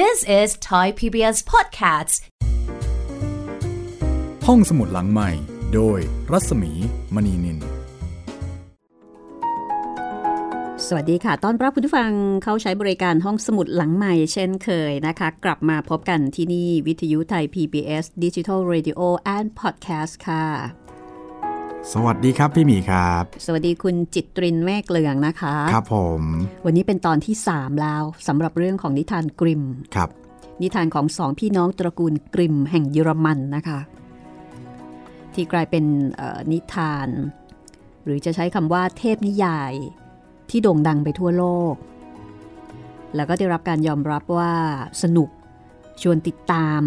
This is Thai PBS Podcasts ห้องสมุดหลังใหม่ โดยรัศมี มณีนิน สวัสดีค่ะต้อนรับคุณผู้ฟังเข้าใช้บริการห้องสมุดหลังใหม่ เช่นเคยนะคะ กลับมาพบกันที่นี่วิทยุไทย PBS Digital Radio and Podcast ค่ะ สวัสดีครับพี่หมีครับ สวัสดีคุณจิตรินแม่เกลืองนะคะ ครับผม วันนี้เป็นตอนที่ 3 แล้วสำหรับเรื่องของนิทานกริมครับ นิทานของสองพี่น้องตระกูลกริมแห่งเยอรมันนะคะ ที่กลายเป็นเอ่อนิทาน หรือจะใช้คำว่าเทพนิยายที่โด่งดังไปทั่วโลก แล้วก็ได้รับการยอมรับว่าสนุกชวนติดตาม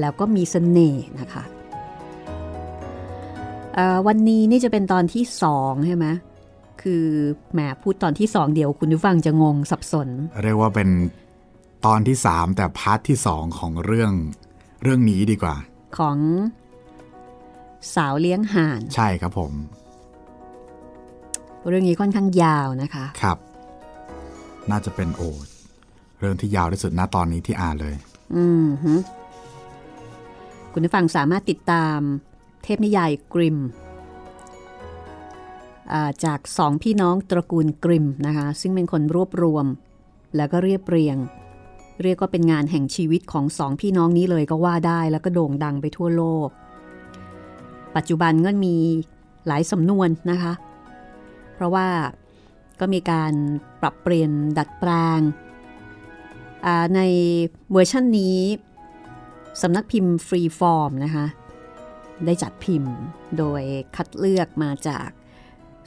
แล้วก็มีสเสน่ห์นะคะเอ่อ วันนี้นี่จะเป็นตอนที่สองใช่ไหมคือแหมพูดตอนที่สองเดี๋ยวคุณผู้ฟังจะงงสับสน เรียกว่าเป็นตอนที่3แต่พาร์ทที่2ของเรื่องเรื่องนี้ดีกว่า ของสาวเลี้ยงห่าน ใช่ครับผม เรื่องนี้ค่อนข้างยาวนะคะครับ น่าจะเป็นโอ้เรื่องที่ยาวที่สุดณตอนนี้ที่อ่านเลย อืมฮึคุณผู้ฟังสามารถติดตามเท พนิยายกริมจากสองพี่น้องตระกูลกริมนะคะซึ่งเป็นคนรวบรวม แล้วก็เรียบเรียง เรียกว่าเป็นงานแห่งชีวิตของสองพี่น้องนี้เลยก็ว่าได้แล้วก็โด่งดังไปทั่วโลก ปัจจุบันก็มีหลายสำนวนนะคะ เพราะว่าก็มีการปรับเปลี่ยนดัดแปลงในเวอร์ชันนี้สำนักพิมพ์ฟรีฟอร์มนะคะ ได้จัดพิมพ์ โดยคัดเลือกมาจาก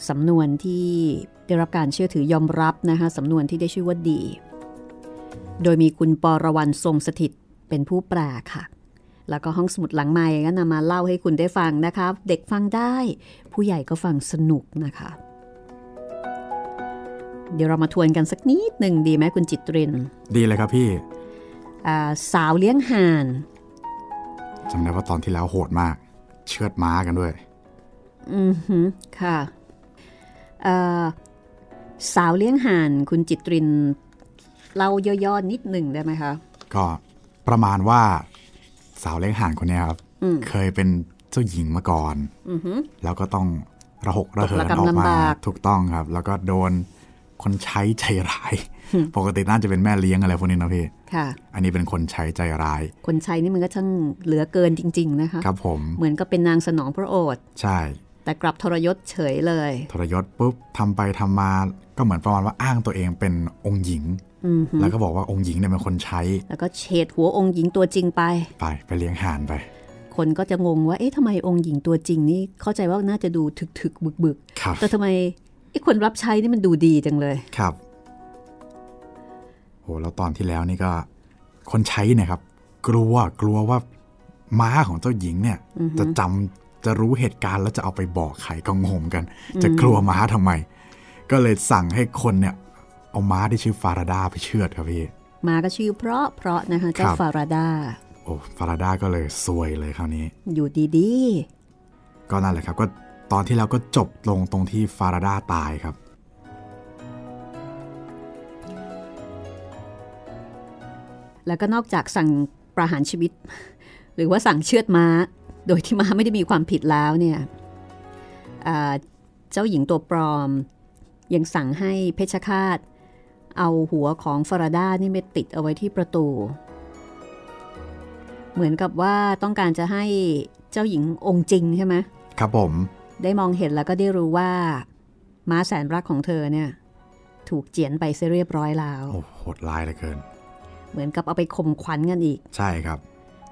สำนวนที่ได้รับการเชื่อถือยอมรับนะคะสำนวนที่ได้ชื่อว่าดี โดยมีคุณปรวรรณทรงสถิตเป็นผู้แปลค่ะ แล้วก็ห้องสมุดหลังไมค์ก็นำมาเล่าให้คุณได้ฟังนะคะ เด็กฟังได้ ผู้ใหญ่ก็ฟังสนุกนะคะ เดี๋ยวเรามาทวนกันสักนิดหนึ่งดีไหมคุณจิตริน ดีเลยครับพี่อ่าสาวเลี้ยงห่านจำได้ว่าตอนที่แล้วโหดมาก เชือดม้ากันด้วย อือหือค่ะเอ่อสาวเลี้ยงห่านคุณจิตรินเล่าย่อๆนิดหนึ่งได้ไหมคะ ก็ประมาณว่าสาวเลี้ยงห่านคนเนี้ยครับอืมเคยเป็นเจ้าหญิงมาก่อนอือหือแล้วก็ต้องระหกระเหินตกระกำออกลำมาบากถูกต้องครับ แล้วก็โดนคนใช้ใจร้าย ปกติน่าจะเป็นแม่เลี้ยงอะไรพวกนี้นะพี่ ค่ะ อันนี้เป็นคนใช้ใจร้าย คนใช้นี่มันก็ช่างเหลือเกินจริง ๆ นะคะ ครับผม เหมือนกับเป็นนางสนองพระโอษฐ์ ใช่ แต่กลับทรยศเฉยเลย ทรยศปุ๊บทำไปทำมา ก็เหมือนประมาณว่าอ้างตัวเองเป็นองค์หญิงอือหือแล้วก็บอกว่าองค์หญิงเนี่ยเป็นคนใช้ แล้วก็เฉดหัวองค์หญิงตัวจริงไป ไปไปเลี้ยงห่านไป คนก็จะงงว่า เอ๊ะทำไมองค์หญิงตัวจริงนี่ เข้าใจว่าน่าจะดูถึกๆบึกครับๆแต่ทำไมไอ้คนรับใช้นี่มันดูดีจังเลย ครับ โหแล้วตอนที่แล้วนี่ก็ คนใช้เนี่ยครับ กลัวกลัวว่าม้าของเจ้าหญิงเนี่ย จะจำจะรู้เหตุการณ์แล้วจะเอาไปบอกใครก็งงกัน จะกลัวม้าทำไม ก็เลยสั่งให้คนเนี่ย เอาม้าที่ชื่อฟาราดาไปเชือดครับพี่มาก็ชื่อเพราะเพราะนะคะเจ้าครับฟาราดาโอ้ฟาราดาก็เลยซวยเลยคราวนี้ อยู่ดีก็นั่นแหละครับ ก็ตอนที่แล้วก็จบลงตรงที่ฟาราดาตายครับ แล้วก็นอกจากสั่งประหารชีวิต หรือว่าสั่งเชือดม้า โดยที่ม้าไม่ได้มีความผิดแล้วเนี่ยอ่าเจ้าหญิงตัวปลอม ยังสั่งให้เพชฌฆาต เอาหัวของฟาราดานี่ไปติดเอาไว้ที่ประตู เหมือนกับว่าต้องการจะให้เจ้าหญิงองค์จริงใช่ไหมครับผม ได้มองเห็นแล้วก็ได้รู้ว่า ม้าแสนรักของเธอเนี่ย ถูกเจียนไปเสียเรียบร้อยแล้วโอ้โหดร้ายเหลือเกิน เหมือนกับเอาไปข่มขวัญกันอีก ใช่ครับ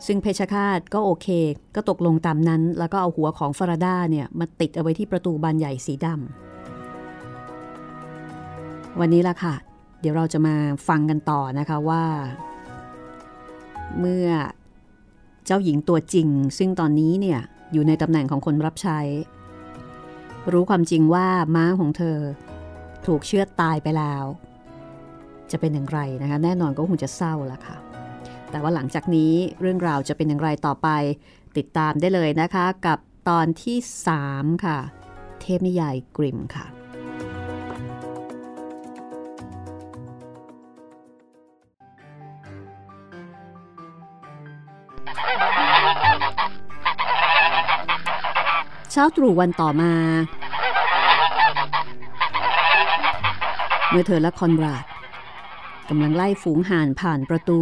ซึ่งเพชฌฆาตก็โอเค ก็ตกลงตามนั้น แล้วก็เอาหัวของฟาราดาเนี่ยมาติดเอาไว้ที่ประตูบานใหญ่สีดำวันนี้ละค่ะ เดี๋ยวเราจะมาฟังกันต่อนะคะว่า เมื่อเจ้าหญิงตัวจริง ซึ่งตอนนี้เนี่ยอยู่ในตำแหน่งของคนรับใช้ รู้ความจริงว่าม้าของเธอ ถูกเชือดตายไปแล้ว จะเป็นอย่างไรนะคะ แน่นอนก็คงจะเศร้าละค่ะ แต่ว่าหลังจากนี้เรื่องราวจะเป็นอย่างไรต่อไป ติดตามได้เลยนะคะ กับตอนที่ 3 ค่ะ เทพนิยายกริมค่ะเช้าตรู่วันต่อมา เมื่อเธอและคอนราด กำลังไล่ฝูงห่านผ่านประตู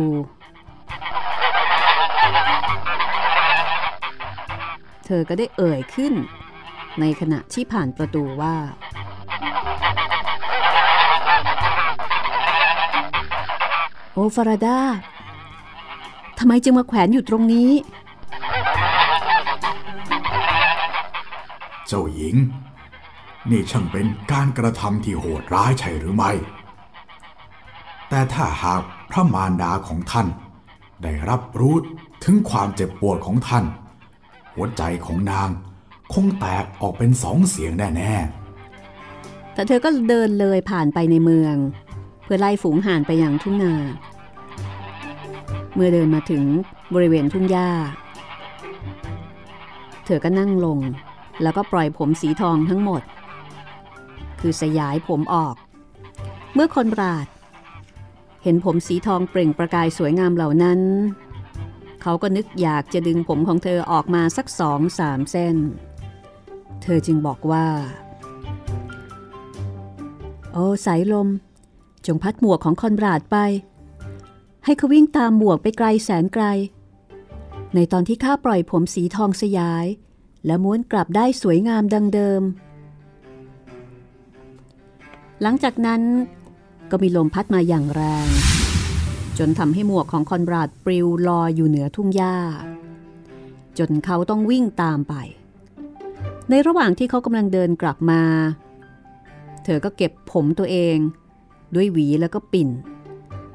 เธอก็ได้เอ่ยขึ้น ในขณะที่ผ่านประตูว่า โอฟาราดาทำไมจึงมาแขวนอยู่ตรงนี้ เจ้าหญิง นี่ช่างเป็นการกระทำที่โหดร้ายใช่หรือไม่ แต่ถ้าหากพระมารดาของท่าน ได้รับรู้ถึงความเจ็บปวดของท่าน หัวใจของนางคงแตกออกเป็นสองเสียงแน่ๆ แต่เธอก็เดินเลยผ่านไปในเมือง เพื่อไล่ฝูงห่านไปยังทุ่งนา เมื่อเดินมาถึงบริเวณทุ่งหญ้า เธอก็นั่งลงแล้วก็ปล่อยผมสีทองทั้งหมด คือสยายผมออก เมื่อคนราด เห็นผมสีทองเปล่งประกายสวยงามเหล่านั้น เขาก็นึกอยากจะดึงผมของเธอออกมาสักสองสามเส้น เธอจึงบอกว่า โอ้สายลม จงพัดหมวกของคอนราดไป ให้เขาวิ่งตามหมวกไปไกลแสนไกล ในตอนที่ข้าปล่อยผมสีทองสยาย และม้วนกลับได้สวยงามดังเดิม หลังจากนั้น ก็มีลมพัดมาอย่างแรง จนทำให้หมวกของคอนราดปลิวลอยอยู่เหนือทุ่งหญ้า จนเขาต้องวิ่งตามไป ในระหว่างที่เขากำลังเดินกลับมา เธอก็เก็บผมตัวเอง ด้วยหวีแล้วก็ปิ่น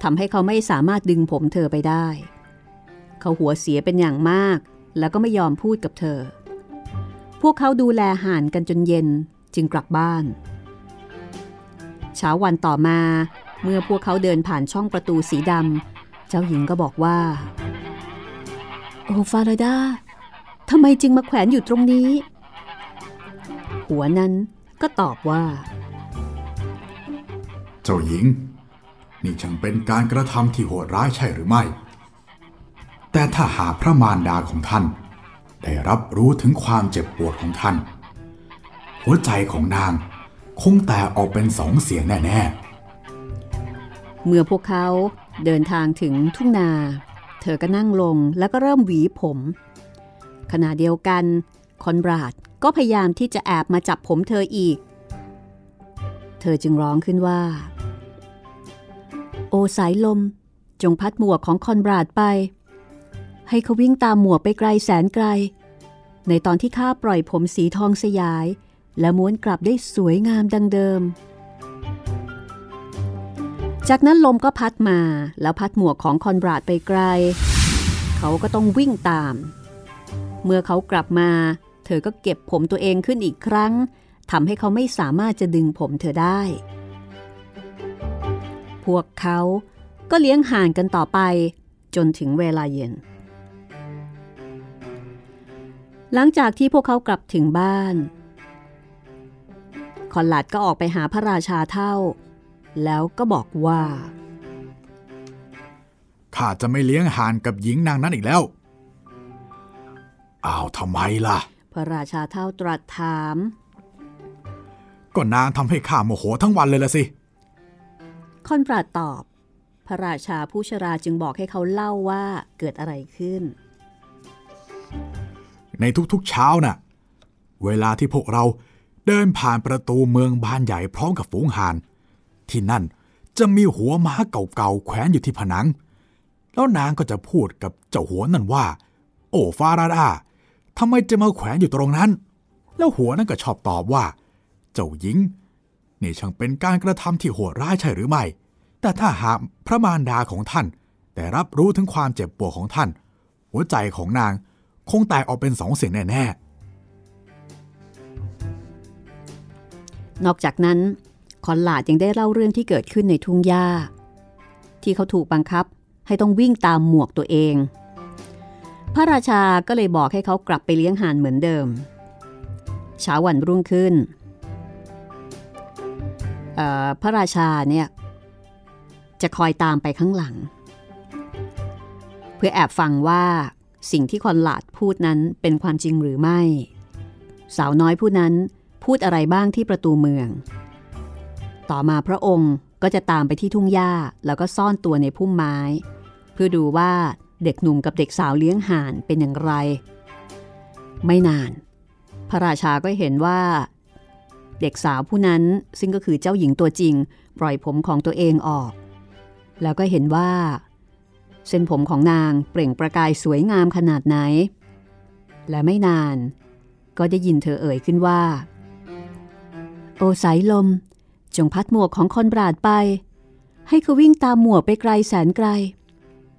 ทำให้เขาไม่สามารถดึงผมเธอไปได้ เขาหัวเสียเป็นอย่างมาก แล้วก็ไม่ยอมพูดกับเธอ พวกเขาดูแลห่านกันจนเย็นจึงกลับบ้าน เช้าวันต่อมา เมื่อพวกเขาเดินผ่านช่องประตูสีดำเจ้าหญิงก็บอกว่า โอ้ฟาราดาทำไมจึงมาแขวนอยู่ตรงนี้ หัวนั้นก็ตอบว่า เจ้าหญิง นี่ช่างเป็นการกระทำที่โหดร้ายใช่หรือไม่ แต่ถ้าหาพระมารดาของท่าน ได้รับรู้ถึงความเจ็บปวดของท่าน หัวใจของนาง คงแตกออกเป็นสองเสียงแน่ๆ เมื่อพวกเขาเดินทางถึงทุ่งนา เธอก็นั่งลงแล้วก็เริ่มหวีผม ขณะเดียวกันคอนบราดก็พยายามที่จะแอบมาจับผมเธออีก เธอจึงร้องขึ้นว่า โอสายลม จงพัดหมวกของคอนบราดไป ให้เขาวิ่งตามหมวกไปไกลแสนไกล ในตอนที่ข้าปล่อยผมสีทองสยาย และม้วนกลับได้สวยงามดังเดิม จากนั้นลมก็พัดมาแล้วพัดหมวกของคอนบราดไปไกล เขาก็ต้องวิ่งตาม เมื่อเขากลับมา เธอก็เก็บผมตัวเองขึ้นอีกครั้งทำให้เขาไม่สามารถจะดึงผมเธอได้ พวกเขาก็เลี้ยงห่านกันต่อไป จนถึงเวลาเย็น หลังจากที่พวกเขากลับถึงบ้าน คอนหลัดก็ออกไปหาพระราชาเท่า แล้วก็บอกว่า ข้าจะไม่เลี้ยงห่านกับหญิงนางนั้นอีกแล้ว อ้าวทำไมล่ะ พระราชาเท่าตรัสถาม ก็นางทำให้ข้าโมโหทั้งวันเลยละสิ คอนปราดตอบ พระราชาผู้ชราจึงบอกให้เขาเล่าว่าเกิดอะไรขึ้น ในทุกๆเช้าน่ะ เวลาที่พวกเรา เดินผ่านประตูเมืองบานใหญ่พร้อมกับฝูงห่าน ที่นั่นจะมีหัวม้าเก่าๆแขวนอยู่ที่ผนัง แล้วนางก็จะพูดกับเจ้าหัวนั่นว่า โอ้ฟาราดาทำไมจะมาแขวนอยู่ตรงนั้น แล้วหัวนั่นก็ชอบตอบว่า เจ้าหญิง นี่ช่างเป็นการกระทำที่โหดร้ายใช่หรือไม่ แต่ถ้าหากพระมารดาของท่านได้รับรู้ถึงความเจ็บปวดของท่าน หัวใจของนางคงแตกออกเป็นสองเสียงแน่ นอกจากนั้นคอนหลาดยังได้เล่าเรื่องที่เกิดขึ้นในทุ่งหญ้า ที่เขาถูกบังคับให้ต้องวิ่งตามหมวกตัวเอง พระราชาก็เลยบอกให้เขากลับไปเลี้ยงห่านเหมือนเดิมเช้าวันรุ่งขึ้น พระราชาเนี่ยจะคอยตามไปข้างหลัง เพื่อแอบฟังว่าสิ่งที่คอนหลาดพูดนั้นเป็นความจริงหรือไม่ สาวน้อยผู้นั้น พูดอะไรบ้างที่ประตูเมือง ต่อมาพระองค์ก็จะตามไปที่ทุ่งหญ้าแล้วก็ซ่อนตัวในพุ่มไม้ เพื่อดูว่าเด็กหนุ่มกับเด็กสาวเลี้ยงห่านเป็นอย่างไร ไม่นาน พระราชาก็เห็นว่า เด็กสาวผู้นั้นซึ่งก็คือเจ้าหญิงตัวจริง ปล่อยผมของตัวเองออก แล้วก็เห็นว่า เส้นผมของนางเปล่งประกายสวยงามขนาดไหน และไม่นาน ก็ได้ยินเธอเอ่ยขึ้นว่า โอสายลม จงพัดหมวกของคอนบราดไป ให้เขาวิ่งตามหมวกไปไกลแสนไกล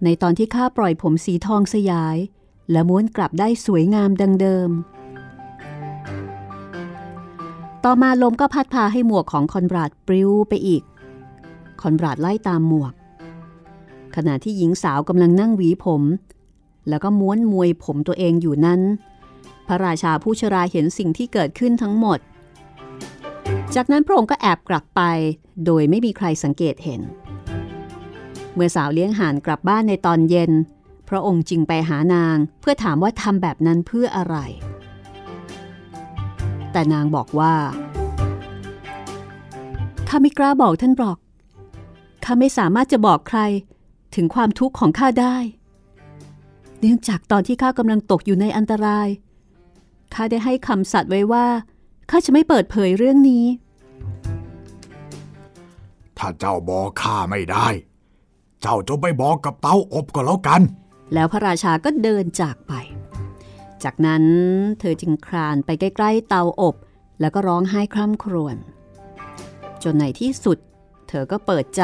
ในตอนที่ข้าปล่อยผมสีทองสยาย และม้วนกลับได้สวยงามดังเดิม ต่อมาลมก็พัดพาให้หมวกของคอนบราดปลิวไปอีก คอนบราดไล่ตามหมวก ขณะที่หญิงสาวกำลังนั่งหวีผม แล้วก็ม้วนมวยผมตัวเองอยู่นั้น พระราชาผู้ชราเห็นสิ่งที่เกิดขึ้นทั้งหมด จากนั้นพระองค์ก็แอบกลับไป โดยไม่มีใครสังเกตเห็น เมื่อสาวเลี้ยงห่านกลับบ้านในตอนเย็น พระองค์จึงไปหานางเพื่อถามว่าทำแบบนั้นเพื่ออะไร แต่นางบอกว่าข้าไม่กล้าบอกท่านหรอกข้าไม่สามารถจะบอกใครถึงความทุกข์ของข้าได้ เนื่องจากตอนที่ข้ากำลังตกอยู่ในอันตรายข้าได้ให้คำสัตย์ไว้ว่าข้าจะไม่เปิดเผยเรื่องนี้ ถ้าเจ้าบอกข้าไม่ได้ เจ้าจงไปบอกกับเต้าอบก็แล้วกัน แล้วพระราชาก็เดินจากไป จากนั้นเธอจึงคลานไปใกล้ๆเตาอบ แล้วก็ร้องไห้คร่ำครวญ จนในที่สุด เธอก็เปิดใจ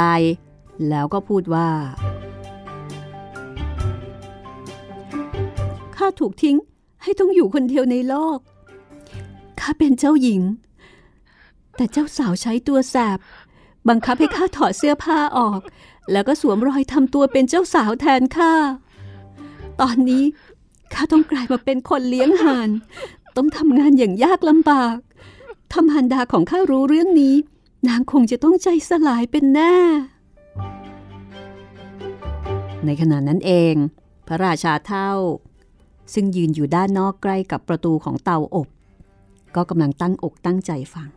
แล้วก็พูดว่า ข้าถูกทิ้งให้ต้องอยู่คนเดียวในโลก ข้าเป็นเจ้าหญิง แต่เจ้าสาวใช้ตัวแสบ บังคับให้ข้าถอดเสื้อผ้าออก แล้วก็สวมรอยทำตัวเป็นเจ้าสาวแทนข้า ตอนนี้ข้าต้องกลายมาเป็นคนเลี้ยงห่าน ต้องทำงานอย่างยากลำบากถ้ามันดาของข้ารู้เรื่องนี้ นางคงจะต้องใจสลายเป็นแน่ ในขณะนั้นเอง พระราชาเท่า ซึ่งยืนอยู่ด้านนอกใกล้กับประตูของเตาอบ ก็กำลังตั้งอกตั้งใจฟัง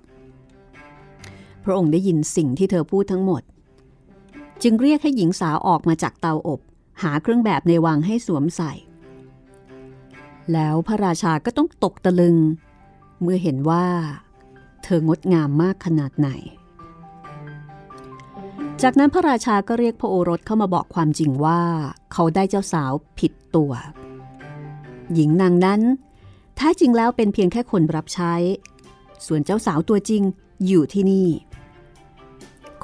พระองค์ได้ยินสิ่งที่เธอพูดทั้งหมด จึงเรียกให้หญิงสาวออกมาจากเตาอบ หาเครื่องแบบในวังให้สวมใส่ แล้วพระราชาก็ต้องตกตะลึง เมื่อเห็นว่า เธองดงามมากขนาดไหน จากนั้นพระราชาก็เรียกพระโอรสเข้ามาบอกความจริงว่า เขาได้เจ้าสาวผิดตัว หญิงนางนั้นแท้จริงแล้วเป็นเพียงแค่คนรับใช้ ส่วนเจ้าสาวตัวจริงอยู่ที่นี่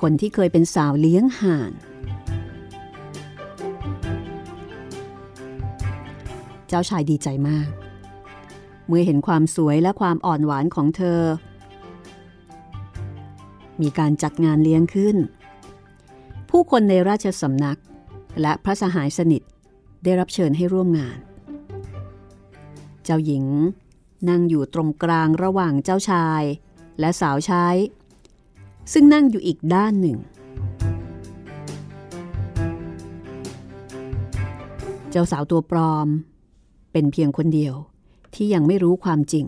คนที่เคยเป็นสาวเลี้ยงห่าน เจ้าชายดีใจมาก เมื่อเห็นความสวยและความอ่อนหวานของเธอ มีการจัดงานเลี้ยงขึ้น ผู้คนในราชสำนักและพระสหายสนิทได้รับเชิญให้ร่วมงาน เจ้าหญิงนั่งอยู่ตรงกลางระหว่างเจ้าชาย และสาวใช้ ซึ่งนั่งอยู่อีกด้านหนึ่ง เจ้าสาวตัวปลอม เป็นเพียงคนเดียวที่ยังไม่รู้ความจริง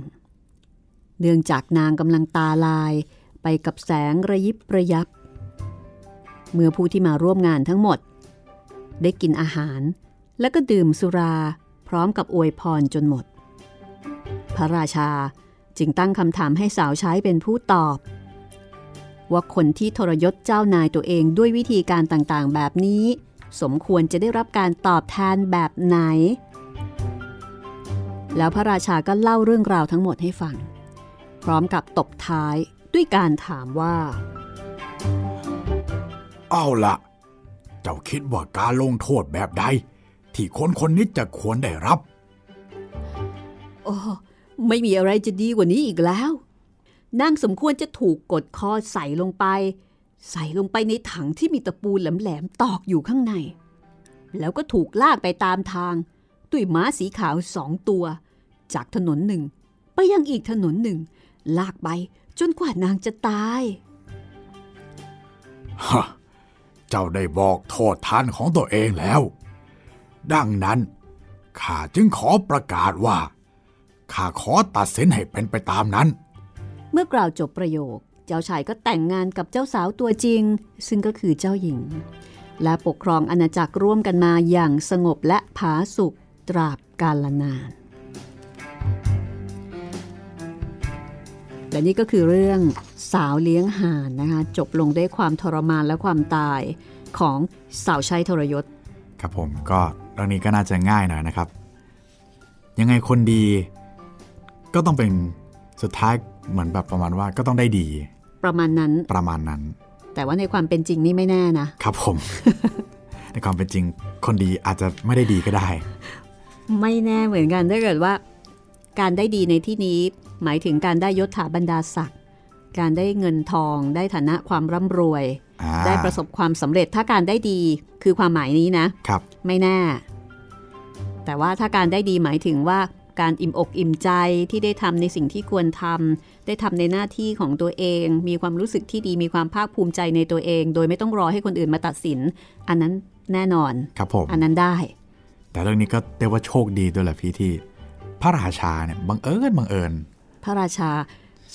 เนื่องจากนางกำลังตาลายไปกับแสงระยิบระยับ เมื่อผู้ที่มาร่วมงานทั้งหมด ได้กินอาหารและก็ดื่มสุราพร้อมกับอวยพรจนหมด พระราชาจึงตั้งคำถามให้สาวใช้เป็นผู้ตอบ ว่าคนที่ทรยศเจ้านายตัวเองด้วยวิธีการต่างๆ แบบนี้ สมควรจะได้รับการตอบแทนแบบไหน แล้วพระราชาก็เล่าเรื่องราวทั้งหมดให้ฟัง พร้อมกับตบท้ายด้วยการถามว่า เอาละเจ้าคิดว่าการลงโทษแบบใด ที่คนคนนี้จะควรได้รับ โอ้ไม่มีอะไรจะดีกว่านี้อีกแล้ว นางสมควรจะถูกกดคอใส่ลงไป ใส่ลงไปในถังที่มีตะปูแหลมๆตอกอยู่ข้างใน แล้วก็ถูกลากไปตามทาง ด้วยม้าสีขาวสองตัว จากถนนหนึ่ง ไปยังอีกถนนหนึ่ง ลากไปจนกว่านางจะตายฮะเจ้าได้บอกโทษทานของตัวเองแล้ว ดังนั้นข้าจึงขอประกาศว่าข้าขอตัดสินให้เป็นไปตามนั้น เมื่อกล่าวจบประโยค เจ้าชายก็แต่งงานกับเจ้าสาวตัวจริง ซึ่งก็คือเจ้าหญิง และปกครองอาณาจักรร่วมกันมาอย่างสงบและผาสุกตราบกาลนาน และนี่ก็คือเรื่องสาวเลี้ยงห่านนะคะจบลงด้วยความทรมานและความตายของสาวใช้ทรยศ ครับผมก็เรื่องนี้ก็น่าจะง่ายหน่อยนะครับ ยังไงคนดีก็ต้องเป็นสุดท้าย เหมือนแบบประมาณว่าก็ต้องได้ดี ประมาณนั้นประมาณนั้น แต่ว่าในความเป็นจริงนี่ไม่แน่นะครับผม ในความเป็นจริงคนดีอาจจะไม่ได้ดีก็ได้ ไม่แน่เหมือนกันถ้าเกิดว่า การได้ดีในที่นี้ หมายถึงการได้ยศถาบรรดาศักดิ์การได้เงินทองได้ฐานะความร่ำรวยอ่าได้ประสบความสำเร็จถ้าการได้ดีคือความหมายนี้นะครับ ไม่แน่ แต่ว่าถ้าการได้ดีหมายถึงว่าการอิ่มอกอิ่มใจที่ได้ทำในสิ่งที่ควรทำ ได้ทำในหน้าที่ของตัวเอง มีความรู้สึกที่ดีมีความภาคภูมิใจในตัวเอง โดยไม่ต้องรอให้คนอื่นมาตัดสิน อันนั้นแน่นอนครับผมอันนั้นได้ แต่เรื่องนี้ก็เรียกว่าโชคดีด้วยแหละพี่ที่ พระราชาเนี่ยบังเอิญบังเอิญ พระราชา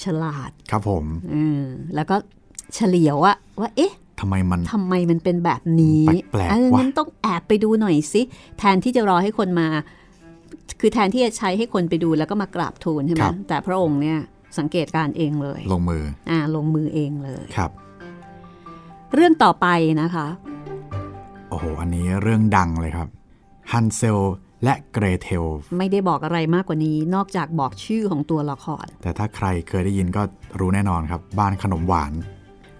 ฉลาดครับผมอืมแล้วก็เฉลียวอะว่าเอ๊ะทำไมมันทำไมมันเป็นแบบนี้แปลกๆเออว่ะงั้นต้องแอบไปดูหน่อยสิแทนที่จะรอให้คนมา คือแทนที่จะใช้ให้คนไปดูแล้วก็มากราบทูลใช่ไหมแต่พระองค์เนี่ย สังเกตการณ์เองเลย ลงมืออ่าลงมือเองเลยครับ เรื่องต่อไปนะคะ โอ้โห อันนี้เรื่องดังเลยครับฮันเซลและเกรเทล ไม่ได้บอกอะไรมากกว่านี้ นอกจากบอกชื่อของตัวละคร แต่ถ้าใครเคยได้ยินก็รู้แน่นอนครับ บ้านขนมหวาน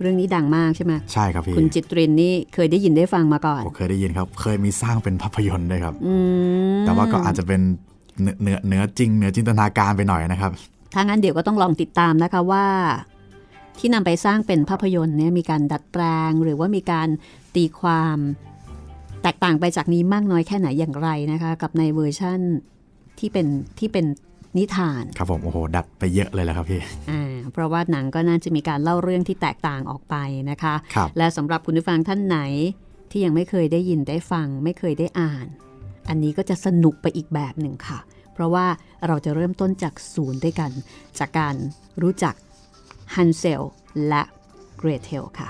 เรื่องนี้ดังมากใช่ไหมใช่ครับพี่ คุณจิตรินนี่เคยได้ยินได้ฟังมาก่อนผมเคยได้ยินครับ เคยมีสร้างเป็นภาพยนตร์ด้วยครับอืมแต่ว่าก็อาจจะเป็นเนื้อเนื้อเนื้อจริงเนื้อจินตนาการไปหน่อยนะครับ ถ้างั้นเดี๋ยวก็ต้องลองติดตามนะคะว่า ที่นำไปสร้างเป็นภาพยนตร์เนี่ยมีการดัดแปลง หรือว่ามีการตีความ แตกต่างไปจากนี้มากน้อยแค่ไหนอย่างไรนะคะ กับในเวอร์ชั่นที่เป็นที่เป็นนิทาน ครับผมโอ้โหดัดไปเยอะเลยแหละครับพี่อ่าเพราะว่าหนังก็น่าจะมีการเล่าเรื่องที่แตกต่างออกไปนะคะครับและสำหรับคุณผู้ฟังท่านไหนที่ยังไม่เคยได้ยินได้ฟัง ไม่เคยได้อ่าน อันนี้ก็จะสนุกไปอีกแบบหนึ่งค่ะ เพราะว่าเราจะเริ่มต้นจากศูนย์ด้วยกัน จากการรู้จักฮันเซลและเกรเทลค่ะ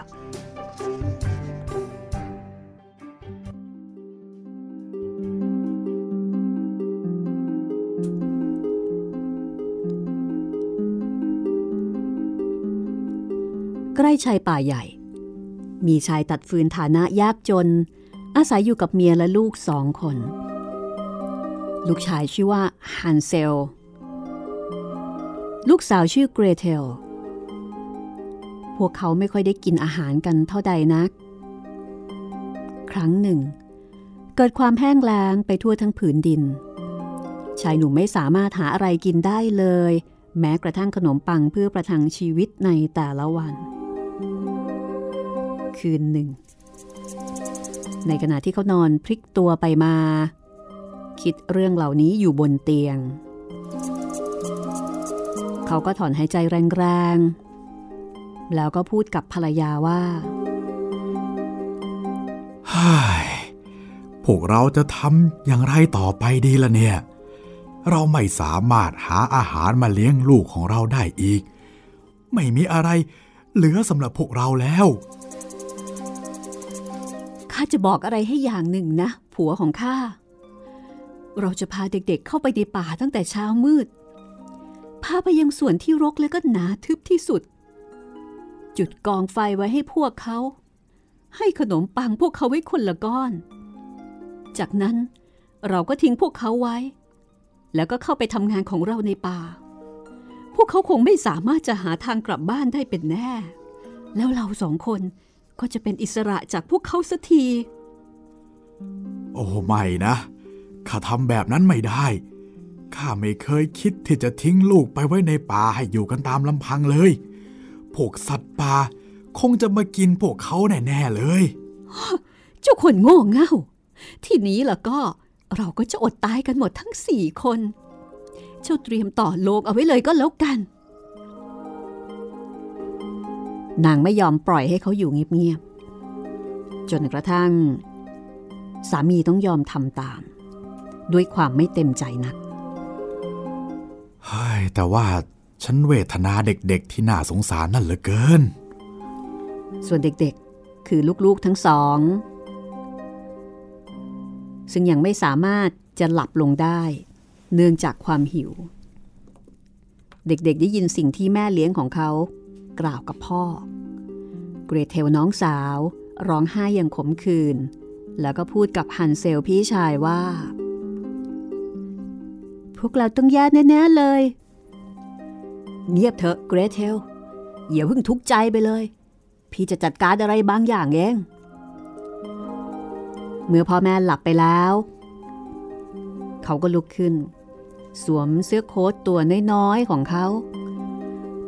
ใกล้ชายป่าใหญ่ มีชายตัดฟืนฐานะยากจน อาศัยอยู่กับเมียและลูกสองคน ลูกชายชื่อว่าฮันเซล ลูกสาวชื่อเกรเทล พวกเขาไม่ค่อยได้กินอาหารกันเท่าใดนัก ครั้งหนึ่ง เกิดความแห้งแล้งไปทั่วทั้งผืนดิน ชายหนุ่มไม่สามารถหาอะไรกินได้เลย แม้กระทั่งขนมปังเพื่อประทังชีวิตในแต่ละวัน คืนหนึ่ง ในขณะที่เขานอนพลิกตัวไปมา คิดเรื่องเหล่านี้อยู่บนเตียง เขาก็ถอนหายใจแรงๆ แล้วก็พูดกับภรรยาว่าเฮ้ยพวกเราจะทำอย่างไรต่อไปดีล่ะเนี่ย เราไม่สามารถหาอาหารมาเลี้ยงลูกของเราได้อีก ไม่มีอะไรเหลือสำหรับพวกเราแล้ว ข้าจะบอกอะไรให้อย่างหนึ่งนะ ผัวของข้า เราจะพาเด็กๆเข้าไปในป่าตั้งแต่เช้ามืด พาไปยังส่วนที่รกและก็หนาทึบที่สุด จุดกองไฟไว้ให้พวกเขา ให้ขนมปังพวกเขาไว้คนละก้อน จากนั้นเราก็ทิ้งพวกเขาไว้ แล้วก็เข้าไปทำงานของเราในป่า พวกเขาคงไม่สามารถจะหาทางกลับบ้านได้เป็นแน่ แล้วเราสองคนก็จะเป็นอิสระจากพวกเขาสักที โอ้ไม่นะ ข้าทำแบบนั้นไม่ได้ ข้าไม่เคยคิดที่จะทิ้งลูกไปไว้ในป่าให้อยู่กันตามลำพังเลย พวกสัตว์ป่าคงจะมากินพวกเขาแน่ๆเลย เจ้าคนโง่เง่า ทีนี้ล่ะก็เราก็จะอดตายกันหมดทั้งสี่คน เจ้าเตรียมต่อโลกเอาไว้เลยก็แล้วกัน นางไม่ยอมปล่อยให้เขาอยู่เงียบๆ จนกระทั่ง สามีต้องยอมทำตาม ด้วยความไม่เต็มใจนักเฮ้ยแต่ว่าฉันเวทนาเด็กๆที่น่าสงสารนั่นเหลือเกิน ส่วนเด็กๆ คือลูกๆทั้งสอง ซึ่งยังไม่สามารถจะหลับลงได้ เนื่องจากความหิว เด็กๆได้ยินสิ่งที่แม่เลี้ยงของเขา กล่าวกับพ่อ เกรเทลน้องสาว ร้องไห้อย่างขมขื่นแล้วก็พูดกับฮันเซลพี่ชายว่า พวกเราต้องแย่แน่ๆเลย เงียบเถอะเกรเทลอย่าเพิ่งทุกข์ใจไปเลย พี่จะจัดการอะไรบางอย่างเอง เมื่อพ่อแม่หลับไปแล้ว เขาก็ลุกขึ้น สวมเสื้อโค้ทตัวน้อยๆของเขา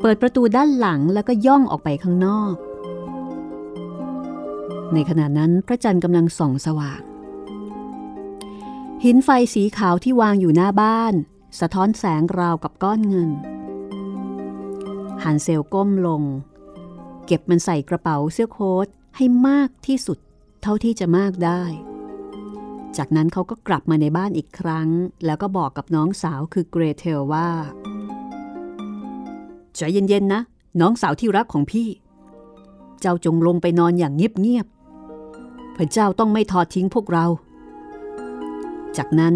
เปิดประตูด้านหลังแล้วก็ย่องออกไปข้างนอก ในขณะนั้นพระจันทร์กำลังส่องสว่าง หินไฟสีขาวที่วางอยู่หน้าบ้าน สะท้อนแสงราวกับก้อนเงิน ฮันเซลก้มลง เก็บมันใส่กระเป๋าเสื้อโค้ทให้มากที่สุดเท่าที่จะมากได้ จากนั้นเขาก็กลับมาในบ้านอีกครั้ง แล้วก็บอกกับน้องสาวคือเกรเทลว่าใจเย็นๆนะ น้องสาวที่รักของพี่ เจ้าจงลงไปนอนอย่างเงียบๆพระเจ้าต้องไม่ทอดทิ้งพวกเรา จากนั้น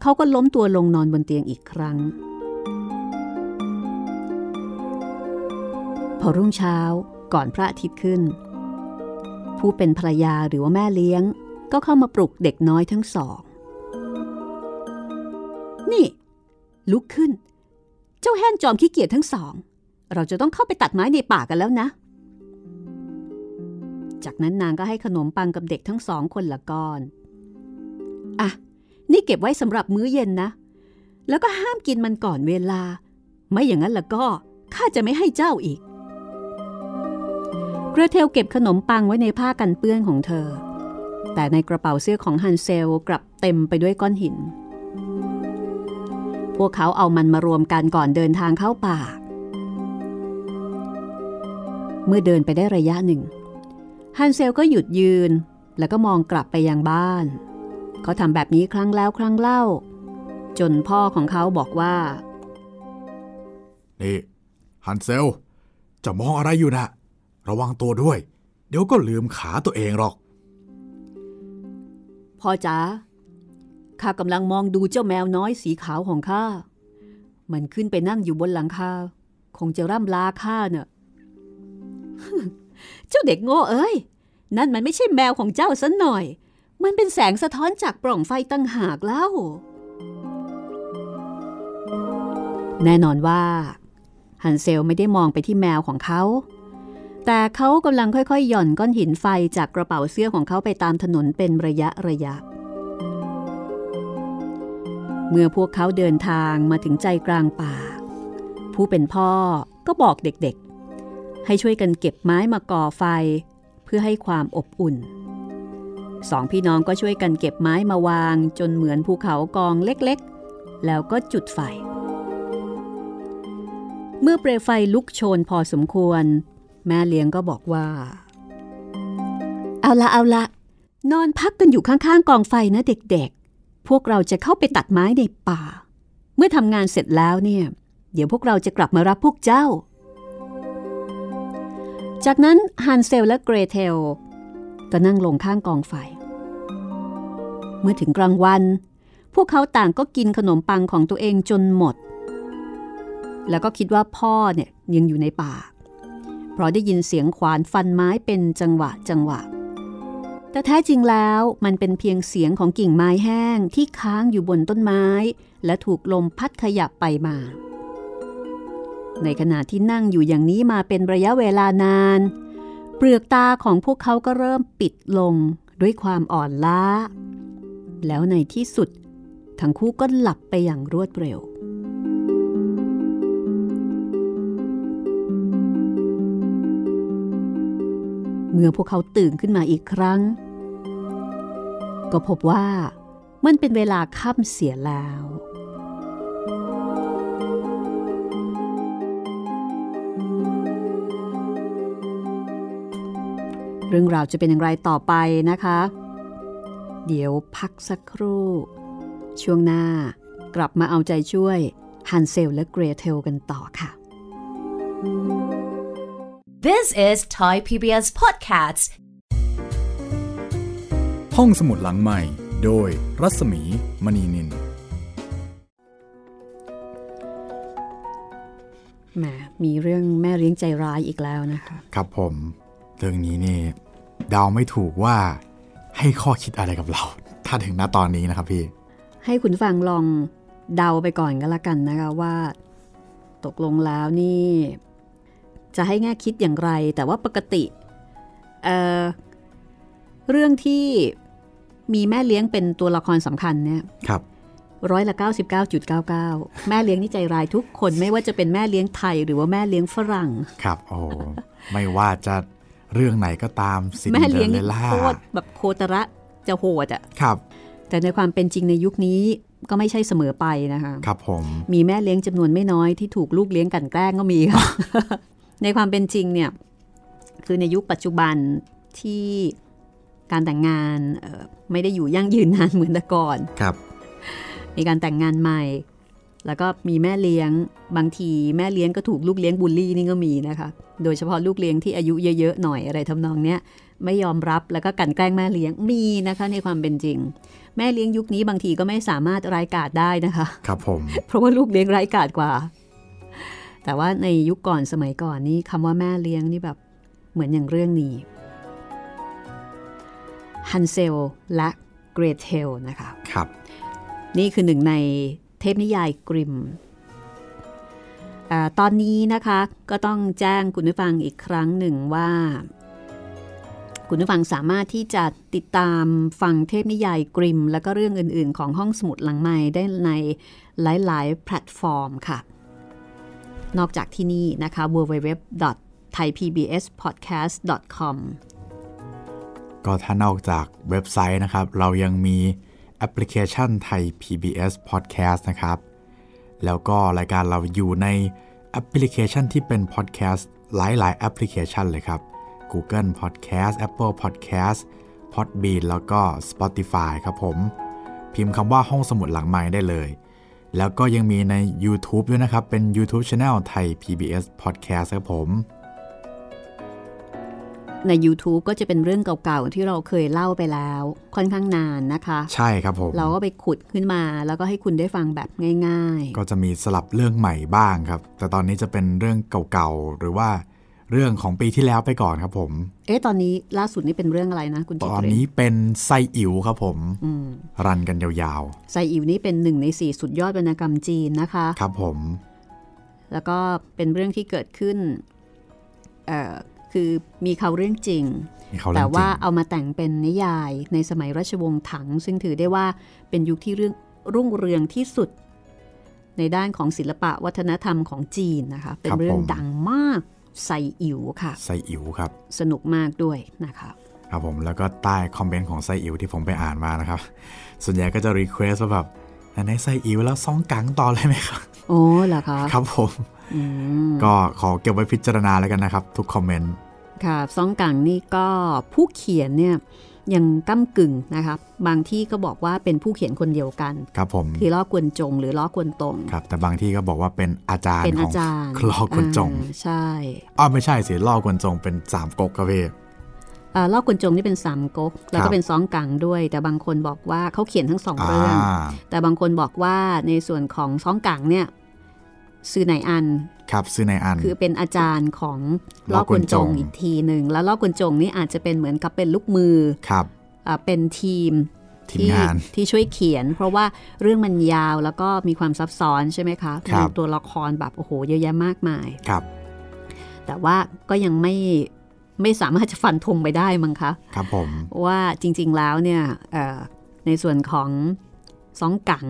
เขาก็ล้มตัวลงนอนบนเตียงอีกครั้ง พอรุ่งเช้าก่อนพระอาทิตย์ขึ้น ผู้เป็นภรรยาหรือว่าแม่เลี้ยง ก็เข้ามาปลุกเด็กน้อยทั้งสอง นี่ ลุกขึ้น เจ้าแห้นจอมขี้เกียจทั้งสอง เราจะต้องเข้าไปตัดไม้ในป่ากันแล้วนะ จากนั้นนางก็ให้ขนมปังกับเด็กทั้งสองคนละก้อน อะ นี่เก็บไว้สำหรับมื้อเย็นนะ แล้วก็ห้ามกินมันก่อนเวลา ไม่อย่างนั้นละก็ข้าจะไม่ให้เจ้าอีกเกรเทลเก็บขนมปังไว้ในผ้ากันเปื้อนของเธอ แต่ในกระเป๋าเสื้อของฮันเซลกลับเต็มไปด้วยก้อนหิน พวกเขาเอามันมารวมกันก่อนเดินทางเข้าป่า เมื่อเดินไปได้ระยะหนึ่งฮันเซลก็หยุดยืนแล้วก็มองกลับไปยังบ้าน เขาทำแบบนี้ครั้งแล้วครั้งเล่า จนพ่อของเขาบอกว่า นี่ ฮันเซล จะมองอะไรอยู่นะระวังตัวด้วย เดี๋ยวก็ลืมขาตัวเองหรอก พ่อจ๋าข้ากำลังมองดูเจ้าแมวน้อยสีขาวของข้า มันขึ้นไปนั่งอยู่บนหลังคา คงจะร่ำลาข้าเนอะเจ้าเด็กโง่เอ้ย นั่นมันไม่ใช่แมวของเจ้าสันหน่อย มันเป็นแสงสะท้อนจากปล่องไฟตั้งหากแล้ว แน่นอนว่า ฮันเซลไม่ได้มองไปที่แมวของเขา แต่เขากำลังค่อยๆ หย่อนก้อนหินไฟจากกระเป๋าเสื้อของเขาไปตามถนนเป็นระยะระยะ เมื่อพวกเขาเดินทางมาถึงใจกลางป่า ผู้เป็นพ่อก็บอกเด็กๆ ให้ช่วยกันเก็บไม้มาก่อไฟ เพื่อให้ความอบอุ่น สองพี่น้องก็ช่วยกันเก็บไม้มาวางจนเหมือนภูเขากองเล็กๆ แล้วก็จุดไฟ เมื่อเปลวไฟลุกโชนพอสมควร แม่เลี้ยงก็บอกว่า เอาละเอาละนอนพักกันอยู่ข้างๆกองไฟนะเด็กๆ พวกเราจะเข้าไปตัดไม้ในป่า เมื่อทำงานเสร็จแล้วเนี่ย เดี๋ยวพวกเราจะกลับมารับพวกเจ้า จากนั้นฮันเซลและเกรเทล ก็นั่งลงข้างกองไฟ เมื่อถึงกลางวัน พวกเขาต่างก็กินขนมปังของตัวเองจนหมด แล้วก็คิดว่าพ่อเนี่ยยังอยู่ในป่า เพราะได้ยินเสียงขวานฟันไม้เป็นจังหวะจังหวะ แต่แท้จริงแล้วมันเป็นเพียงเสียงของกิ่งไม้แห้งที่ค้างอยู่บนต้นไม้ และถูกลมพัดขยับไปมา ในขณะที่นั่งอยู่อย่างนี้มาเป็นระยะเวลานาน ปลือกตาของพวกเขาก็เริ่มปิดลงด้วยความอ่อนล้า แล้วในที่สุด ทั้งคู่ก็หลับไปอย่างรวดเร็ว เมื่อพวกเขาตื่นขึ้นมาอีกครั้ง ก็พบว่ามันเป็นเวลาค่ำเสียแล้ว เรื่องราวจะเป็นอย่างไรต่อไปนะคะ เดี๋ยวพักสักครู่ ช่วงหน้ากลับมาเอาใจช่วยฮันเซลและเกรเทลกันต่อค่ะ This is Thai PBS Podcasts. ห้องสมุดหลังใหม่โดยรัศมีมณีนินแหมมีเรื่องแม่เลี้ยงใจร้ายอีกแล้วนะคะ ครับผม เรื่องนี้นี่เดาไม่ถูกว่าให้ข้อคิดอะไรกับเรา ถ้าถึงณตอนนี้นะครับพี่ ให้คุณฟังลองเดาไปก่อนก็แล้วกันนะคะว่า ตกลงแล้วนี่ จะให้แง่คิดอย่างไร แต่ว่าปกติเอ่อเรื่องที่มีแม่เลี้ยงเป็นตัวละครสำคัญเนี่ยครับร้อยละ 99.99 แม่เลี้ยงนี่ใจร้ายทุกคนไม่ว่าจะเป็นแม่เลี้ยงไทยหรือว่าแม่เลี้ยงฝรั่ง ครับ โอ้โหไม่ว่าจะ เรื่องไหนก็ตามซินแม่เดอเลี้ยงเรนี่ลล่าโคตรแบบโคตระจะโหดอะครับ แต่ในความเป็นจริงในยุคนี้ก็ไม่ใช่เสมอไปนะคะครับผมมีแม่เลี้ยงจำนวนไม่น้อยที่ถูกลูกเลี้ยงกลันแกล้งก็มีค่ะในความเป็นจริงเนี่ยคือในยุคปัจจุบันที่การแต่งงานเอ่อไม่ได้อยู่ยั่งยืนนานเหมือนแต่ก่อนครับ มีการแต่งงานใหม่ แล้วก็มีแม่เลี้ยง บางทีแม่เลี้ยงก็ถูกลูกเลี้ยงบูลลี่นี่ก็มีนะคะ โดยเฉพาะลูกเลี้ยงที่อายุเยอะๆหน่อยอะไรทำนองเนี้ยไม่ยอมรับแล้วก็กลันแกล้งแม่เลี้ยงมีนะคะในความเป็นจริง แม่เลี้ยงยุคนี้บางทีก็ไม่สามารถรายกาดได้นะคะ ครับผม เพราะว่าลูกเลี้ยงไร้กาดกว่า แต่ว่าในยุคก่อนสมัยก่อนนี่คำว่าแม่เลี้ยงนี่แบบเหมือนอย่างเรื่องนี้ฮันเซลและเกรเทลนะคะ ครับ นี่คือหนึ่งใน เทพนิยายกริมอตอนนี้นะคะก็ต้องแจ้งคุณผู้ฟังอีกครั้งหนึ่งว่า คุณผู้ฟังสามารถที่จะติดตามฟังเทพนิยายกริม และก็เรื่องอื่นๆ ของห้องสมุดหลังไม้ได้ในหลาย ๆ แพลตฟอร์มค่ะ นอกจากที่นี่นะคะ www.thaipbspodcast.com ก็ถ้านอกจากเว็บไซต์นะครับ เรายังมี แอปพลิเคชัน Thai PBS Podcast นะครับ แล้วก็รายการเราอยู่ในแอปพลิเคชันที่เป็น Podcast หลายๆ แอปพลิเคชันเลยครับ Google Podcast Apple Podcast Podbean แล้วก็ Spotify ครับผม พิมพ์คำว่าห้องสมุดหลังไมค์ได้เลย แล้วก็ยังมีใน YouTube ด้วยนะครับ เป็น YouTube Channel Thai PBS Podcast ครับผม ใน YouTube ก็จะเป็นเรื่องเก่าๆ ที่เราเคยเล่าไปแล้ว ค่อนข้างนานนะคะ ใช่ครับผม เราก็ไปขุดขึ้นมาแล้วก็ให้คุณได้ฟังแบบง่ายก็จะมีสลับเรื่องใหม่บ้างครับ แต่ตอนนี้จะเป็นเรื่องเก่าๆ หรือว่าเรื่องของปีที่แล้วไปก่อนครับผมๆเอ๊ะตอนนี้ล่าสุดนี่เป็นเรื่องอะไรนะคุณตจิอนตเรนี้เป็นไซอิ๋วครับผมอืมรันกันยาวไซอิ๋วนี่เป็นหนึ่งในสี่สุดยอดวรรณกรรมจีนนะคะๆครับผม แล้วก็เป็นเรื่องที่เกิดขึ้นเอ่อ คือมีเขาเรื่องจริงนี่เขาเรื่แต่องจริว่างเอามาแต่งเป็นนิยายในสมัยราชวงศ์ถัง ซึ่งถือได้ว่าเป็นยุคที่เรื่องรุ่งเรืองที่สุด ในด้านของศิลปะวัฒนธรรมของจีนนะคะ เป็นเรื่องดังมากไซอิ๋วค่ะไซอิ๋วครับ สนุกมากด้วยนะคะครับผมแล้วก็ใต้คอมเมนต์ของไซอิ๋วที่ผมไปอ่านมานะครับ ส่วนใหญ่ก็จะรีเควสว่าแบบ อันไหนไซอิ๋วแล้วซ่องกังต่อเลยไหมครับ โอ้เหรอคะ ครับผมอืมก็ขอเก็บไว้พิจารณาแล้วกันนะครับ ทุกคอมเมนต์ค่ะซองกังนี่ก็ผู้เขียนเนี่ยยังก้ากึ่งนะคะบางที่ก็บอกว่าเป็นผู้เขียนคนเดียวกัน ครับผมคือล้อกวนจง หรือล้อกวนตรงครับ แต่บางที่ก็บอกว่าเป็นอาจารย์เป็นขอาองจารย์คลอกวนจงอ่าใช่อ้าวไม่ใช่สิล่อกวนจงเป็นสามก๊กครับพี่อ่า ล้อกวนจงนี่เป็นสามก๊กแล้วครัก็บเป็นซองกังด้วย แต่บางคนบอกว่าเขาเขียนทั้งสองเรื่องอ่าแต่บางคนบอกว่าในส่วนของซองกังเนี่ยซือไหนอันครับซื้อในอันคือเป็นอาจารย์ของล้ล้ออกกววนนจจงงอีกทีหนึ่งแล้วล้อกวนจงนี่อาจจะเป็นเหมือนกับเป็นลูกมือครับอ่าเป็นทีมทีมที่งานที่ช่วยเขียน เพราะว่าเรื่องมันยาวแล้วก็มีความซับซ้อนใช่ไหมคะครับมีตัวละครแบบโอ้โหเยอะแยะมากมายครับ แต่ว่าก็ยังไม่ ไม่สามารถจะฟันธงไปได้มั้งคะ ครับผม ว่าจริงๆแล้วเนี่ยเอ่อในส่วนของสองกัง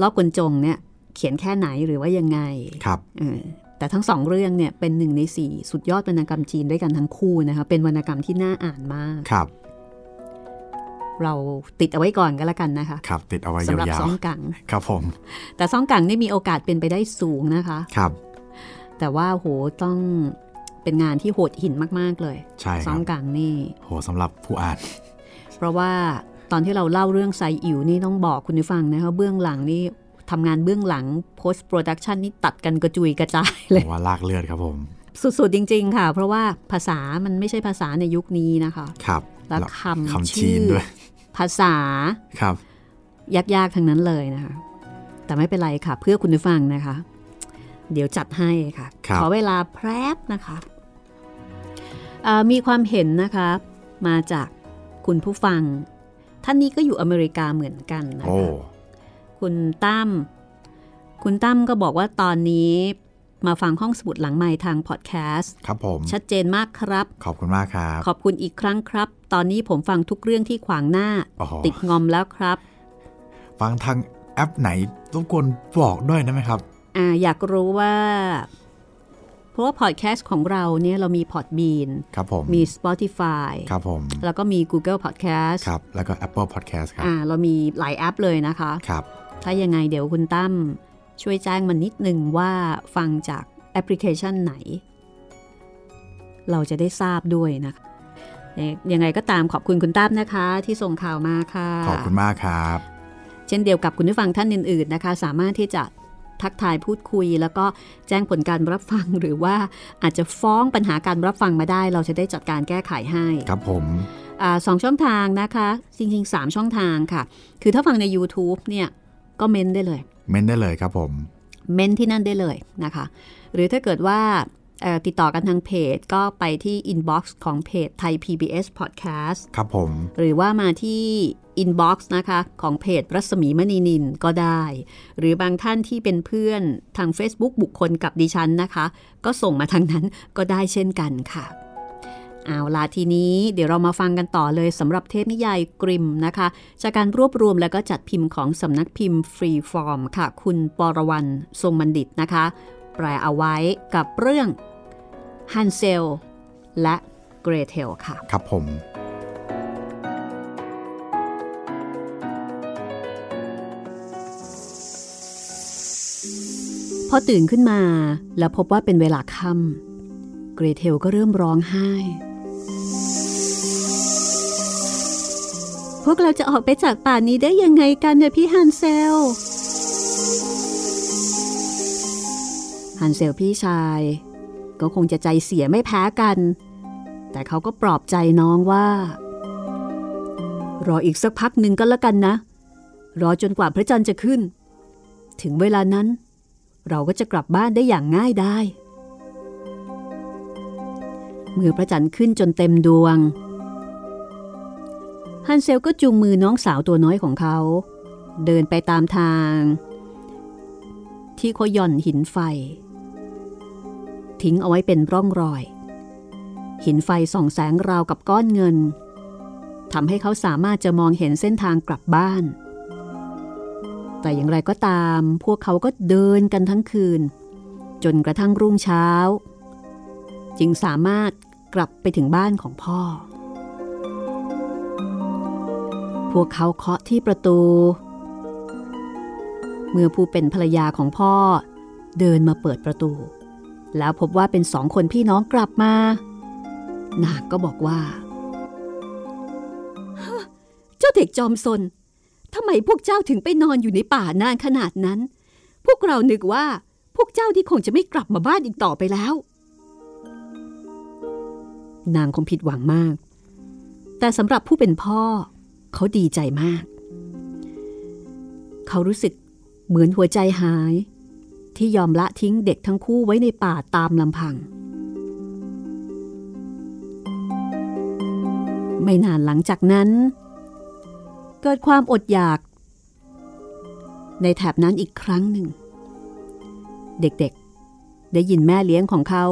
ล้อกวนจงเนี่ยเขียนแค่ไหนหรือว่ายังไง ครับเออแต่ทั้งสองเรื่องเนี่ยเป็นหนึ่งในสี่สุดยอดวรรณกรรมจีนด้วยกันทั้งคู่นะคะเป็นวรรณกรรมที่น่าอ่านมากครับ เราติดเอาไว้ก่อนก็แล้วกันนะคะ ครับ ติดเอาไว้สำหรับยาสวองกังๆครับผม แต่สองกังนี่มีโอกาสเป็นไปได้สูงนะคะ ครับ แต่ว่าโหต้อง เป็นงานที่โหดหินมากๆเลยใช่สคอรับงกังนี่โหสำหรับผู้อ่าน เพราะว่าตอนที่เราเล่าเรื่องไซอิ๋วนี่ต้องบอกคุณผู้ฟังนะคะเบื้องหลังนี่ทำงานเบื้องหลัง post production นี่ตัดกันกระจุยกระจายเลยว่าลากเลือดครับผม สุดๆจริง ๆ ค่ะ เพราะว่าภาษามันไม่ใช่ภาษาในยุคนี้นะคะครับแล้วคำคำชื่ชีอนด้วยภาษาครับ ยากๆทั้งนั้นเลยนะคะ แต่ไม่เป็นไรค่ะ เพื่อคุณผู้ฟังนะคะ เดี๋ยวจัดให้ค่ะครับขอเวลาแพรบนะคะอ่ามีความเห็นนะคะมาจากคุณผู้ฟัง ท่านนี้ก็อยู่อเมริกาเหมือนกันนะโอ้คะคุณตั้มคุณตั้มก็บอกว่าตอนนี้มาฟังห้องสมุดหลังใหม่ทางพอดแคสต์ครับผม ชัดเจนมากครับ ขอบคุณมากครับ ขอบคุณอีกครั้งครับ ตอนนี้ผมฟังทุกเรื่องที่ขวางหน้าโอ้โหติดงอมแล้วครับ ฟังทางแอปไหนรบกวนบอกด้วยได้ไหมครับ อ่าอยากรู้ว่า เพราะว่าพอดแคสต์ของเราเนี่ยเรามีพอดบีนครับผมมี Spotify ครับผมแล้วก็มี Google Podcast ครับแล้วก็ Apple Podcast ครับอ่าเรามีหลายแอปเลยนะคะครับถ้ายังไงเดี๋ยวคุณตั้มช่วยแจ้งมานิดนึงว่าฟังจากแอปพลิเคชันไหน เราจะได้ทราบด้วยนะคะเอ่อยังไงก็ตามขอบคุณคุณตั้มนะคะ ที่ส่งข่าวมาค่ะ ขอบคุณมากครับ เช่นเดียวกับคุณผู้ฟังท่านอื่นๆนะคะ สามารถที่จะ ทักทายพูดคุย แล้วก็แจ้งผลการรับฟังหรือว่าอาจจะฟ้องปัญหาการรับฟังมาได้ เราจะได้จัดการแก้ไขให้ครับผมอาสองช่องทางนะคะ จริง ๆ 3 ช่องทางค่ะ คือถ้าฟังใน YouTube เนี่ยก็เม้นได้เลย เม้นได้เลยครับผม เม้นที่นั่นได้เลยนะคะ หรือถ้าเกิดว่าเอ่อ ติดต่อกันทางเพจ ก็ไปที่ inbox ของเพจไทย PBS Podcast ครับผม หรือว่ามาที่ inbox นะคะของเพจรัศมีมณีนินก็ได้ หรือบางท่านที่เป็นเพื่อนทาง Facebook บุคคลกับดิฉันนะคะ ก็ส่งมาทางนั้นก็ได้เช่นกันค่ะเอาล่ะทีนี้เดี๋ยวเรามาฟังกันต่อเลยสำหรับเทพนิยายกริมนะคะ จากการรวบรวมและก็จัดพิมพ์ของสำนักพิมพ์ฟรีฟอร์มค่ะ คุณปรวรรณทรงบัณฑิตนะคะ แปลเอาไว้กับเรื่อง ฮันเซล และเกรเทลค่ะ ครับผม พอตื่นขึ้นมาแล้วพบว่าเป็นเวลาค่ำเกรเทลก็เริ่มร้องไห้ พวกเราจะออกไปจากป่านี้ได้ยังไงกันเนี่ยพี่ฮันเซล ฮันเซลพี่ชาย ก็คงจะใจเสียไม่แพ้กัน แต่เขาก็ปลอบใจน้องว่า รออีกสักพักหนึ่งก็แล้วกันนะ รอจนกว่าพระจันทร์จะขึ้น ถึงเวลานั้น เราก็จะกลับบ้านได้อย่างง่ายได้ เมื่อพระจันทร์ขึ้นจนเต็มดวง ฮันเซลก็จูงมือน้องสาวตัวน้อยของเขา เดินไปตามทาง ที่เขาหย่อนหินไฟ ทิ้งเอาไว้เป็นร่องรอย หินไฟส่องแสงราวกับก้อนเงินทำให้เขาสามารถจะมองเห็นเส้นทางกลับบ้าน แต่อย่างไรก็ตาม พวกเขาก็เดินกันทั้งคืน จนกระทั่งรุ่งเช้า จึงสามารถกลับไปถึงบ้านของพ่อ พวกเขาเคาะที่ประตู เมื่อผู้เป็นภรรยาของพ่อเดินมาเปิดประตู แล้วพบว่าเป็นสองคนพี่น้องกลับมา นางก็บอกว่า เจ้าเด็กจอมซนทำไมพวกเจ้าถึงไปนอนอยู่ในป่านานขนาดนั้น พวกเรานึกว่าพวกเจ้าที่คงจะไม่กลับมาบ้านอีกต่อไปแล้ว นางคงผิดหวังมาก แต่สำหรับผู้เป็นพ่อ เขาดีใจมาก เขารู้สึกเหมือนหัวใจหาย ที่ยอมละทิ้งเด็กทั้งคู่ไว้ในป่าตามลำพัง ไม่นานหลังจากนั้น เกิดความอดอยาก ในแถบนั้นอีกครั้งหนึ่ง เด็กๆ ได้ยินแม่เลี้ยงของเขา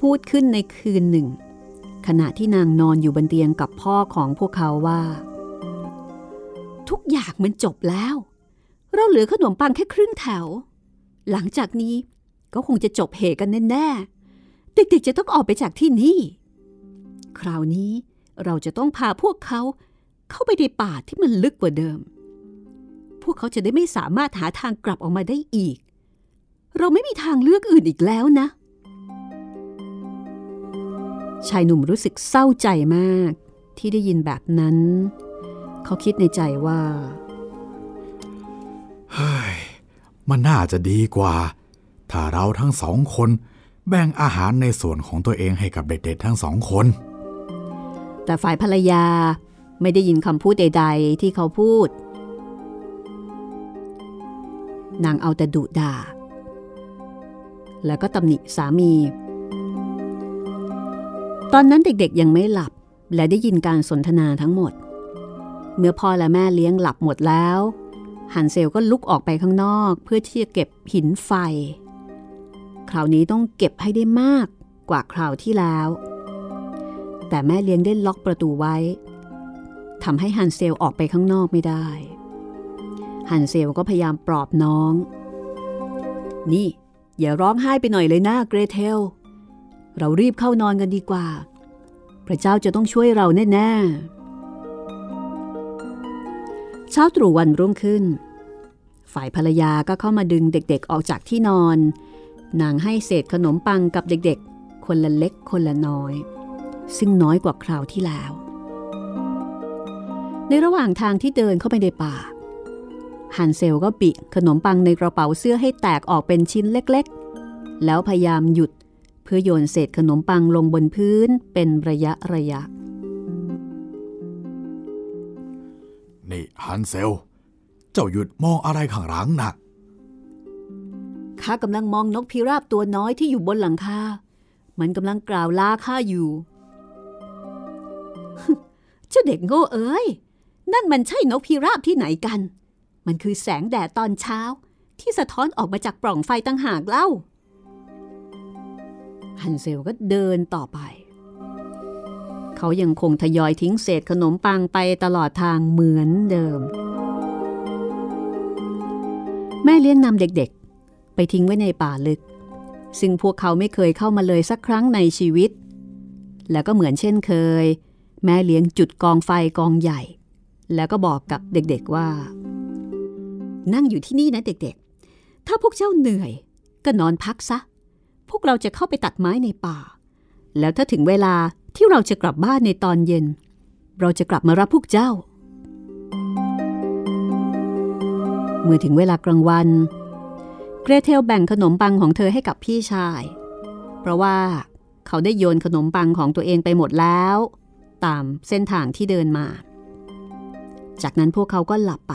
พูดขึ้นในคืนหนึ่ง ขณะที่นางนอนอยู่บนเตียงกับพ่อของพวกเขาว่า ทุกอย่างมันจบแล้ว เราเหลือขนมปังแค่ครึ่งแถว หลังจากนี้ก็คงจะจบเหตุกันแน่ๆ เด็กๆจะต้องออกไปจากที่นี่ คราวนี้เราจะต้องพาพวกเขาเข้าไปในป่าที่มันลึกกว่าเดิม พวกเขาจะได้ไม่สามารถหาทางกลับออกมาได้อีก เราไม่มีทางเลือกอื่นอีกแล้วนะ ชายหนุ่มรู้สึกเศร้าใจมากที่ได้ยินแบบนั้น เขาคิดในใจว่า เฮ้ย มันน่าจะดีกว่า ถ้าเราทั้งสองคนแบ่งอาหารในส่วนของตัวเองให้กับเด็กๆทั้งสองคน แต่ฝ่ายภรรยาไม่ได้ยินคำพูดใด ๆ ที่เขาพูด นางเอาแต่ดุด่า แล้วก็ตำหนิสามี ตอนนั้นเด็กๆยังไม่หลับและได้ยินการสนทนาทั้งหมด เมื่อพ่อและแม่เลี้ยงหลับหมดแล้ว ฮันเซลก็ลุกออกไปข้างนอกเพื่อที่จะเก็บหินไฟ คราวนี้ต้องเก็บให้ได้มากกว่าคราวที่แล้ว แต่แม่เลี้ยงได้ล็อกประตูไว้ทำให้ฮันเซลออกไปข้างนอกไม่ได้ ฮันเซลก็พยายามปลอบน้อง นี่ อย่าร้องไห้ไปหน่อยเลยนะเกรเทล เรารีบเข้านอนกันดีกว่า พระเจ้าจะต้องช่วยเราแน่ๆ เช้าตรู่วันรุ่งขึ้น ฝ่ายภรรยาก็เข้ามาดึงเด็กๆออกจากที่นอน นางให้เศษขนมปังกับเด็กๆ คนละเล็กคนละน้อย ซึ่งน้อยกว่าคราวที่แล้ว ในระหว่างทางที่เดินเข้าไปในป่าฮันเซลก็ปิขนมปังในกระเป๋าเสื้อให้แตกออกเป็นชิ้นเล็กๆ แล้วพยายามหยุดเพื่อโยนเศษขนมปังลงบนพื้นเป็นระยะระยะ นี่ฮันเซล เจ้าหยุดมองอะไรข้างหลังนะข้ากำลังมองนกพิราบตัวน้อยที่อยู่บนหลังคา มันกำลังกล่าวลาข้าอยู่ เจ้าเด็กโง่เอ้ย นั่นมันใช่นกพิราบที่ไหนกัน มันคือแสงแดดตอนเช้า ที่สะท้อนออกมาจากปล่องไฟตั้งหากเล่า ฮันเซลก็เดินต่อไป เขายังคงทยอยทิ้งเศษขนมปังไปตลอดทางเหมือนเดิม แม่เลี้ยงนำเด็กๆ ไปทิ้งไว้ในป่าลึก ซึ่งพวกเขาไม่เคยเข้ามาเลยสักครั้งในชีวิต แล้วก็เหมือนเช่นเคย แม่เลี้ยงจุดกองไฟกองใหญ่ แล้วก็บอกกับเด็กๆว่า นั่งอยู่ที่นี่นะเด็กๆ ถ้าพวกเจ้าเหนื่อย ก็นอนพักซะ พวกเราจะเข้าไปตัดไม้ในป่าแล้วถ้าถึงเวลา ที่เราจะกลับบ้านในตอนเย็น เราจะกลับมารับพวกเจ้า เมื่อถึงเวลากลางวัน เกรเทลแบ่งขนมปังของเธอให้กับพี่ชาย เพราะว่าเขาได้โยนขนมปังของตัวเองไปหมดแล้ว ตามเส้นทางที่เดินมา จากนั้นพวกเขาก็หลับไป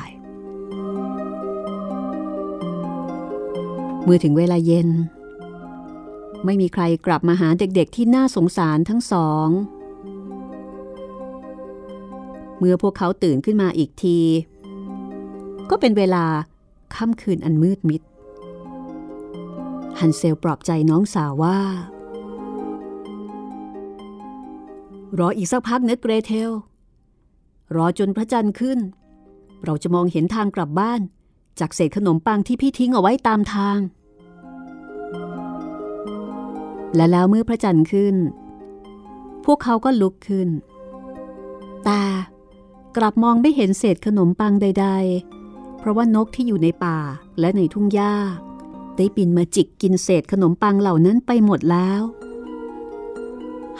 เมื่อถึงเวลาเย็น ไม่มีใครกลับมาหาเด็กๆที่น่าสงสารทั้งสอง เมื่อพวกเขาตื่นขึ้นมาอีกที ก็เป็นเวลาค่ำคืนอันมืดมิด ฮันเซลปลอบใจน้องสาวว่า รออีกสักพักเนะเกรเทล รอจนพระจันทร์ขึ้น เราจะมองเห็นทางกลับบ้าน จากเศษขนมปังที่พี่ทิ้งเอาไว้ตามทาง และแล้วเมื่อพระจันทร์ขึ้น พวกเขาก็ลุกขึ้นแต่กลับมองไม่เห็นเศษขนมปังใด ๆ เพราะว่านกที่อยู่ในป่าและในทุ่งหญ้า ได้บินมาจิกกินเศษขนมปังเหล่านั้นไปหมดแล้ว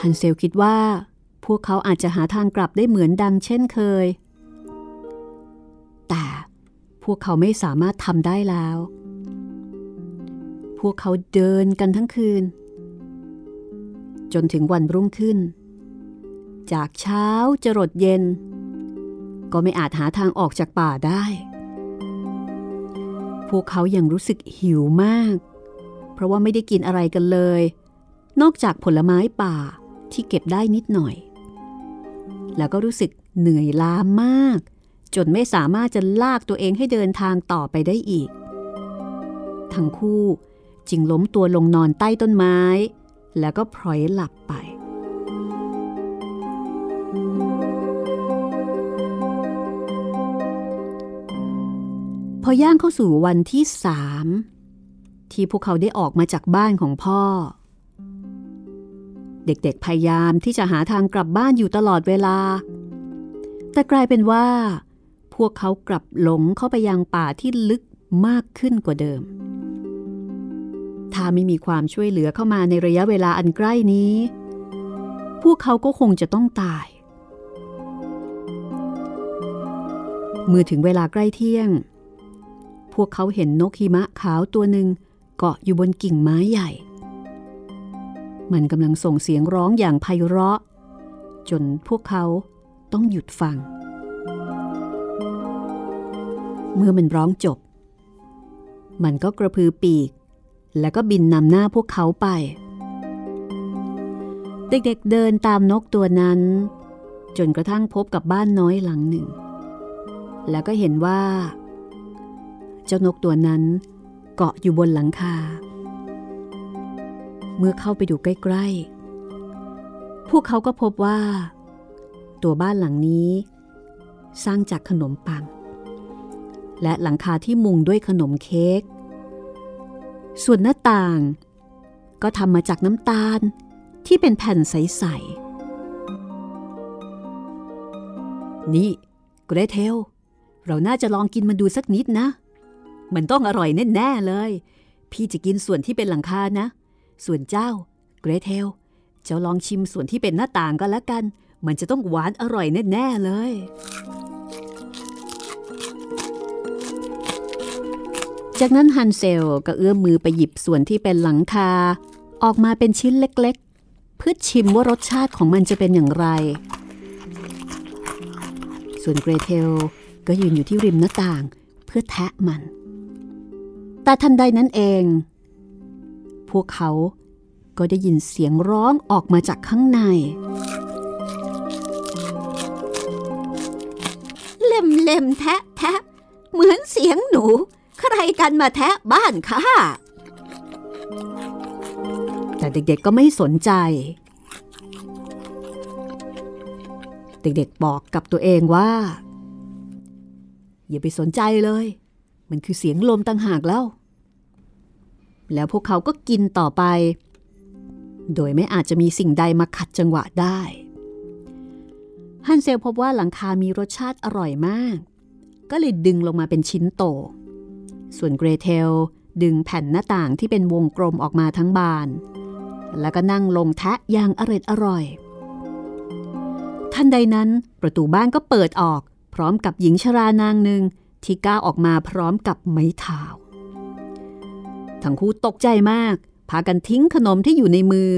ฮันเซลคิดว่า พวกเขาอาจจะหาทางกลับได้เหมือนดังเช่นเคย แต่พวกเขาไม่สามารถทำได้แล้ว พวกเขาเดินกันทั้งคืน จนถึงวันรุ่งขึ้น จากเช้าจรดเย็น ก็ไม่อาจหาทางออกจากป่าได้ พวกเขายังรู้สึกหิวมาก เพราะว่าไม่ได้กินอะไรกันเลย นอกจากผลไม้ป่าที่เก็บได้นิดหน่อย แล้วก็รู้สึกเหนื่อยล้ามาก จนไม่สามารถจะลากตัวเองให้เดินทางต่อไปได้อีก ทั้งคู่จึงล้มตัวลงนอนใต้ต้นไม้ แล้วก็พลอยหลับไป พอย่างเข้าสู่วันที่สามที่พวกเขาได้ออกมาจากบ้านของพ่อ เด็กๆพยายามที่จะหาทางกลับบ้านอยู่ตลอดเวลา แต่กลายเป็นว่า พวกเขากลับหลงเข้าไปยังป่าที่ลึกมากขึ้นกว่าเดิม ถ้าไม่มีความช่วยเหลือเข้ามาในระยะเวลาอันใกล้นี้ พวกเขาก็คงจะต้องตาย เมื่อถึงเวลาใกล้เที่ยง พวกเขาเห็นนกหิมะขาวตัวหนึ่งเกาะอยู่บนกิ่งไม้ใหญ่ มันกำลังส่งเสียงร้องอย่างไพเราะ จนพวกเขาต้องหยุดฟัง เมื่อมันร้องจบ มันก็กระพือปีก แล้วก็บินนำหน้าพวกเขาไป เด็กๆเดินตามนกตัวนั้น จนกระทั่งพบกับบ้านน้อยหลังหนึ่ง แล้วก็เห็นว่า เจ้านกตัวนั้นเกาะอยู่บนหลังคา เมื่อเข้าไปดูใกล้ๆ พวกเขาก็พบว่า ตัวบ้านหลังนี้ สร้างจากขนมปังและหลังคาที่มุงด้วยขนมเค้ก ส่วนหน้าต่าง ก็ทำมาจากน้ำตาลที่เป็นแผ่นใส ๆ นี่เกรเทล เราน่าจะลองกินมันดูสักนิดนะ มันต้องอร่อยแน่ ๆ เลย พี่จะกินส่วนที่เป็นหลังคานะ ส่วนเจ้า เกรเทล เจ้าลองชิมส่วนที่เป็นหน้าต่างก็แล้วกัน มันจะต้องหวานอร่อยแน่ ๆ เลย จากนั้นฮันเซลก็เอื้อมมือไปหยิบส่วนที่เป็นหลังคา ออกมาเป็นชิ้นเล็กๆ เพื่อชิมว่ารสชาติของมันจะเป็นอย่างไร ส่วนเกรเทลก็ยืนอยู่ที่ริมหน้าต่างเพื่อแทะมัน แต่ทันใดนั้นเอง พวกเขาก็ได้ยินเสียงร้องออกมาจากข้างใน เล่มเล่มแทะแทะเหมือนเสียงหนู ใครกันมาแทะบ้านค่ะแต่เด็กๆก็ไม่สนใจ เด็กๆบอกกับตัวเองว่า อย่าไปสนใจเลย มันคือเสียงลมต่างหากแล้ว แล้วพวกเขาก็กินต่อไป โดยไม่อาจจะมีสิ่งใดมาขัดจังหวะได้ฮันเซลพบว่าหลังคามีรสชาติอร่อยมาก ก็เลยดึงลงมาเป็นชิ้นโต ส่วนเกรเทลดึงแผ่นหน้าต่างที่เป็นวงกลมออกมาทั้งบาน แล้วก็นั่งลงแทะอย่างอร็ดอร่อย ทันใดนั้นประตูบ้านก็เปิดออกพร้อมกับหญิงชรานางหนึ่งที่ก้าวออกมาพร้อมกับไม้เท้าทั้งคู่ตกใจมาก พากันทิ้งขนมที่อยู่ในมือ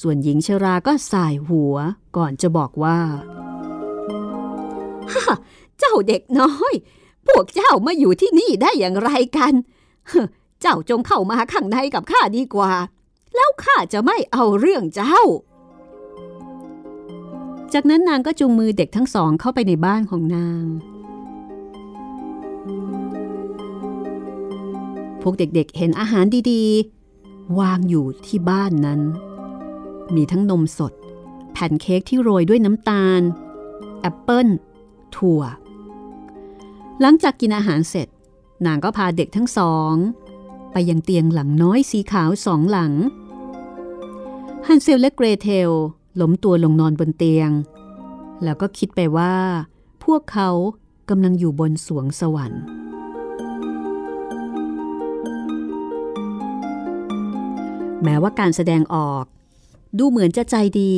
ส่วนหญิงชราก็สายหัวก่อนจะบอกว่าฮ่าเจ้าเด็กน้อย พวกเจ้ามาอยู่ที่นี่ได้อย่างไรกัน เจ้าจงเข้ามาข้างในกับข้าดีกว่า แล้วข้าจะไม่เอาเรื่องเจ้า จากนั้นนางก็จูงมือเด็กทั้งสองเข้าไปในบ้านของนาง พวกเด็กๆเห็นอาหารดีๆ วางอยู่ที่บ้านนั้น มีทั้งนมสด แผ่นเค้กที่โรยด้วยน้ำตาล แอปเปิ้ลถั่ว หลังจากกินอาหารเสร็จ นางก็พาเด็กทั้งสอง ไปยังเตียงหลังน้อยสีขาวสองหลัง ฮันเซลและเกรเทลล้มตัวลงนอนบนเตียง แล้วก็คิดไปว่า พวกเขากำลังอยู่บนสวงสวรรค์ แม้ว่าการแสดงออก ดูเหมือนจะใจดี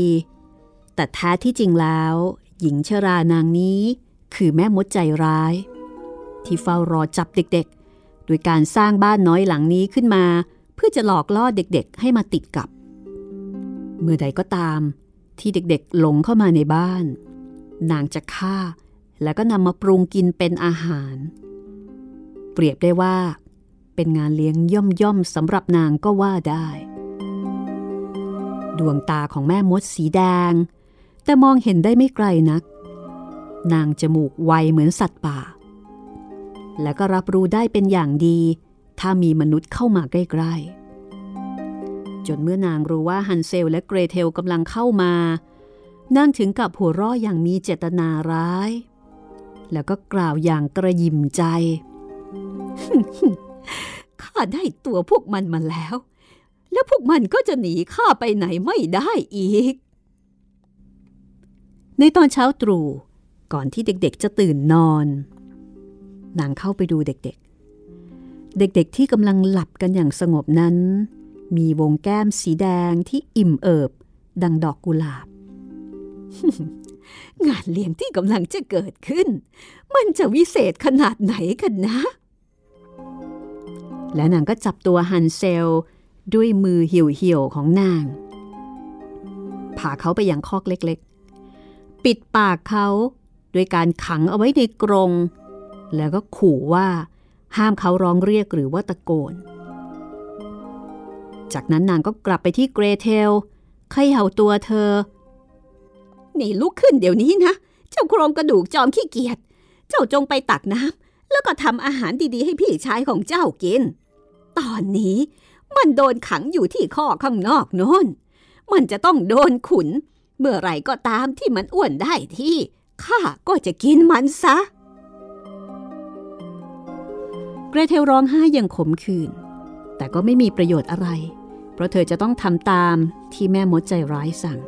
แต่แท้ที่จริงแล้ว หญิงชรานางนี้คือแม่มดใจร้าย ที่เฝ้ารอจับเด็กๆ โดยการสร้างบ้านน้อยหลังนี้ขึ้นมา เพื่อจะหลอกล่อเด็กๆ ให้มาติดกับ เมื่อใดก็ตาม ที่เด็กๆหลงเข้ามาในบ้าน นางจะฆ่า แล้วก็นำมาปรุงกินเป็นอาหาร เปรียบได้ว่า เป็นงานเลี้ยงย่อมๆสำหรับนางก็ว่าได้ ดวงตาของแม่มดสีแดง แต่มองเห็นได้ไม่ไกลนัก นางจมูกไวเหมือนสัตว์ป่า และก็รับรู้ได้เป็นอย่างดี ถ้ามีมนุษย์เข้ามาใกล้ๆ จนเมื่อนางรู้ว่าฮันเซลและเกรเทลกำลังเข้ามา นางถึงกับหัวเราะอย่างมีเจตนาร้าย แล้วก็กล่าวอย่างกระยิมใจ ข้าได้ตัวพวกมันมาแล้ว แล้วพวกมันก็จะหนีข้าไปไหนไม่ได้อีก ในตอนเช้าตรู่ก่อนที่เด็กๆจะตื่นนอน นางเข้าไปดูเด็กๆ เด็กๆที่กำลังหลับกันอย่างสงบนั้น มีวงแก้มสีแดงที่อิ่มเอิบ ดังดอกกุหลาบ งานเลี้ยงที่กำลังจะเกิดขึ้น มันจะวิเศษขนาดไหนกันนะ และนางก็จับตัวฮันเซล ด้วยมือเหี่ยวๆของนางพาเขาไปยังคอกเล็กๆ ปิดปากเขาด้วยการขังเอาไว้ในกรง แล้วก็ขู่ว่าห้ามเขาร้องเรียกหรือว่าตะโกน จากนั้นนางก็กลับไปที่เกรเทลเขย่าตัวเธอ นี่ลุกขึ้นเดี๋ยวนี้นะ เจ้าโครงกระดูกจอมขี้เกียจ เจ้าจงไปตักน้ำแล้วก็ทำอาหารดีๆ ให้พี่ชายของเจ้ากิน ตอนนี้มันโดนขังอยู่ที่ข้อข้างนอกโน้น มันจะต้องโดนขุน เมื่อไหร่ก็ตามที่มันอ้วนได้ที่ข้าก็จะกินมันซะ กรเทลร้องไห้อย่างขมขื่นแต่ก็ไม่มีประโยชน์อะไร เพราะเธอจะต้องทำตามที่แม่มดใจร้ายสั่ง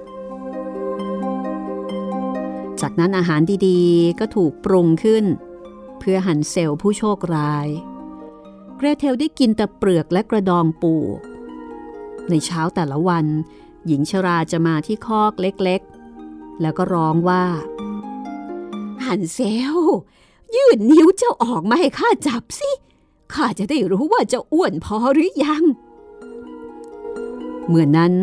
จากนั้นอาหารดีๆ ก็ถูกปรุงขึ้น เพื่อหันเซลผู้โชคร้าย เกรเทลได้กินแต่เปลือกและกระดองปู ในเช้าแต่ละวัน หญิงชราจะมาที่คอกเล็กๆ แล้วก็ร้องว่า หันเซล ยืดนิ้วเจ้าออกมาให้ข้าจับสิ ข้าจะได้รู้ว่าจ้าอ้วนพอหรือยัง เมื่อนนั้น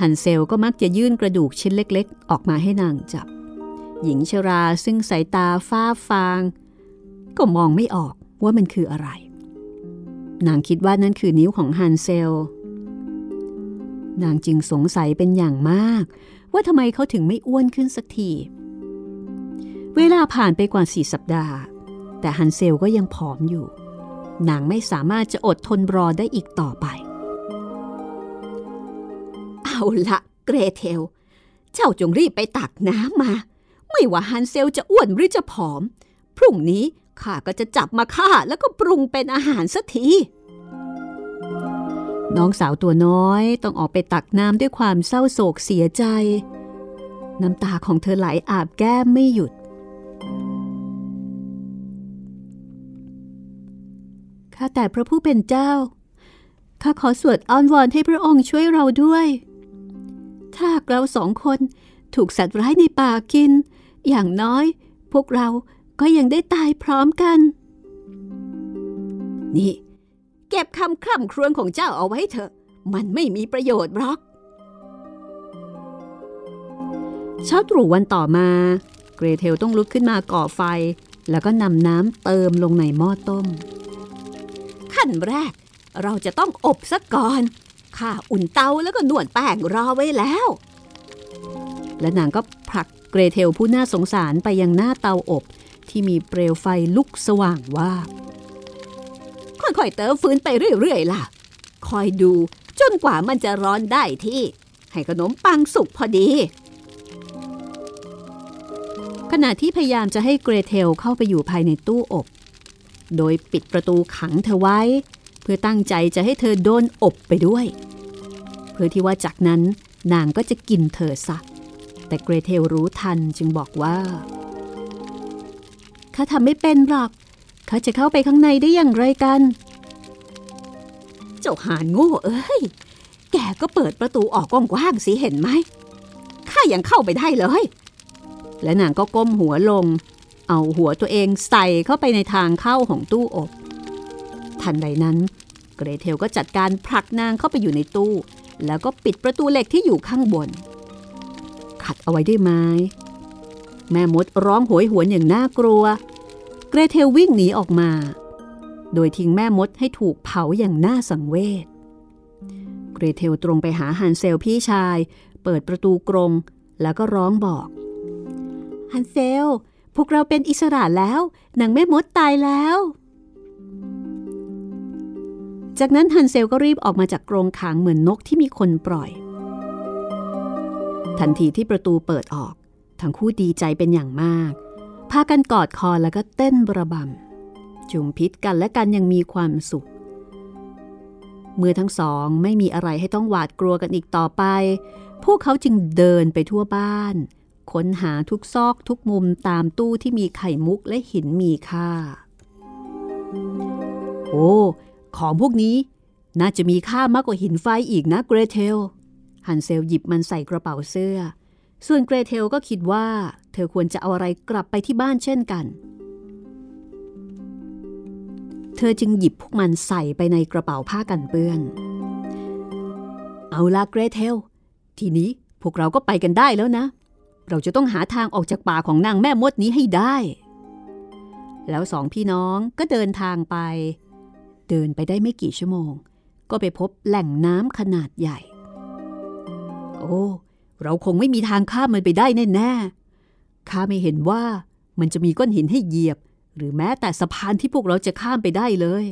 ฮันเซลก็มักจะยื่นกระดูกชิ้นเล็กๆ ออกมาให้นางจับ หญิงชราซึ่งสายตาฟ้าฟาง ก็มองไม่ออกว่ามันคืออะไร นางคิดว่านั่นคือนิ้วของฮันเซล นางจึงสงสัยเป็นอย่างมาก ว่าทำไมเขาถึงไม่อ้วนขึ้นสักที เวลาผ่านไปกว่าสี่สัปดาห์ แต่ฮันเซลก็ยังผอมอยู่ นางไม่สามารถจะอดทนรอได้อีกต่อไป เอาละเกรเทล เจ้าจงรีบไปตักน้ำมา ไม่ว่าฮันเซลจะอ้วนหรือจะผอม พรุ่งนี้ข้าก็จะจับมาฆ่าแล้วก็ปรุงเป็นอาหารสักที น้องสาวตัวน้อยต้องออกไปตักน้ำด้วยความเศร้าโศกเสียใจ น้ำตาของเธอไหลอาบแก้มไม่หยุด ข้าแต่พระผู้เป็นเจ้า ข้าขอสวดอ้อนวอนให้พระองค์ช่วยเราด้วย ถ้าเราสองคนถูกสัตว์ร้ายในป่ากิน อย่างน้อย พวกเราก็ยังได้ตายพร้อมกัน นี่ เก็บคำคร่ำครวญของเจ้าเอาไว้เถอะ มันไม่มีประโยชน์หรอกเช้าตรู่วันต่อมา เกรเทลต้องลุกขึ้นมาก่อไฟ แล้วก็นำน้ำเติมลงในหม้อต้ม ขั้นแรก เราจะต้องอบซะก่อน ข้าอุ่นเตาแล้วก็นวดแป้งรอไว้แล้ว และนางก็ผลักเกรเทลผู้น่าสงสารไปยังหน้าเตาอบ ที่มีเปลวไฟลุกสว่างว่าค่อยๆเติมฟืนไปเรื่อยๆล่ะ คอยดูจนกว่ามันจะร้อนได้ที่ ให้ขนมปังสุกพอดีขณะที่พยายามจะให้เกรเทลเข้าไปอยู่ภายในตู้อบ โดยปิดประตูขังเธอไว้ เพื่อตั้งใจจะให้เธอโดนอบไปด้วย เพื่อที่ว่าจากนั้นนางก็จะกินเธอซะแต่เกรเทลรู้ทันจึงบอกว่าข้าทำไม่เป็นหรอกเขาจะเข้าไปข้างในได้อย่างไรกัน เจ้าหานโง่เอ้ย แกก็เปิดประตูออกกว้างๆสิเห็นไหมข้ายังเข้าไปได้เลย และนางก็ก้มหัวลง เอาหัวตัวเองใส่เข้าไปในทางเข้าของตู้อบ ทันใดนั้น เกรเทลก็จัดการผลักนางเข้าไปอยู่ในตู้ แล้วก็ปิดประตูเหล็กที่อยู่ข้างบน ขัดเอาไว้ด้วยไม้ แม่มดร้องโหยหวนอย่างน่ากลัว เกรเทลวิ่งหนีออกมา โดยทิ้งแม่มดให้ถูกเผาอย่างน่าสังเวช เกรเทลตรงไปหาฮันเซลพี่ชาย เปิดประตูกรงแล้วก็ร้องบอกฮันเซล พวกเราเป็นอิสระแล้วนางแม่มดตายแล้ว จากนั้นฮันเซลก็รีบออกมาจากกรงขังเหมือนนกที่มีคนปล่อย ทันทีที่ประตูเปิดออก ทั้งคู่ดีใจเป็นอย่างมาก พากันกอดคอแล้วก็เต้นระบำจุมพิษกันและกันยังมีความสุขเมื่อทั้งสองไม่มีอะไรให้ต้องหวาดกลัวกันอีกต่อไป พวกเขาจึงเดินไปทั่วบ้าน ค้นหาทุกซอกทุกมุมตามตู้ที่มีไข่มุกและหินมีค่า โอ้ ของพวกนี้น่าจะมีค่ามากกว่าหินไฟอีกนะเกรเทล ฮันเซลหยิบมันใส่กระเป๋าเสื้อ ส่วนเกรเทลก็คิดว่า เธอควรจะเอาอะไรกลับไปที่บ้านเช่นกัน เธอจึงหยิบพวกมันใส่ไปในกระเป๋าผ้ากันเปื้อน เอาละเกรเทล ทีนี้พวกเราก็ไปกันได้แล้วนะ เราจะต้องหาทางออกจากป่าของนางแม่มดนี้ให้ได้ แล้วสองพี่น้องก็เดินทางไป เดินไปได้ไม่กี่ชั่วโมง ก็ไปพบแหล่งน้ำขนาดใหญ่ โอ้ เราคงไม่มีทางข้ามมันไปได้แน่ๆข้าไม่เห็นว่ามันจะมีก้อนหินให้เหยียบ หรือแม้แต่สะพานที่พวกเราจะข้ามไปได้เลย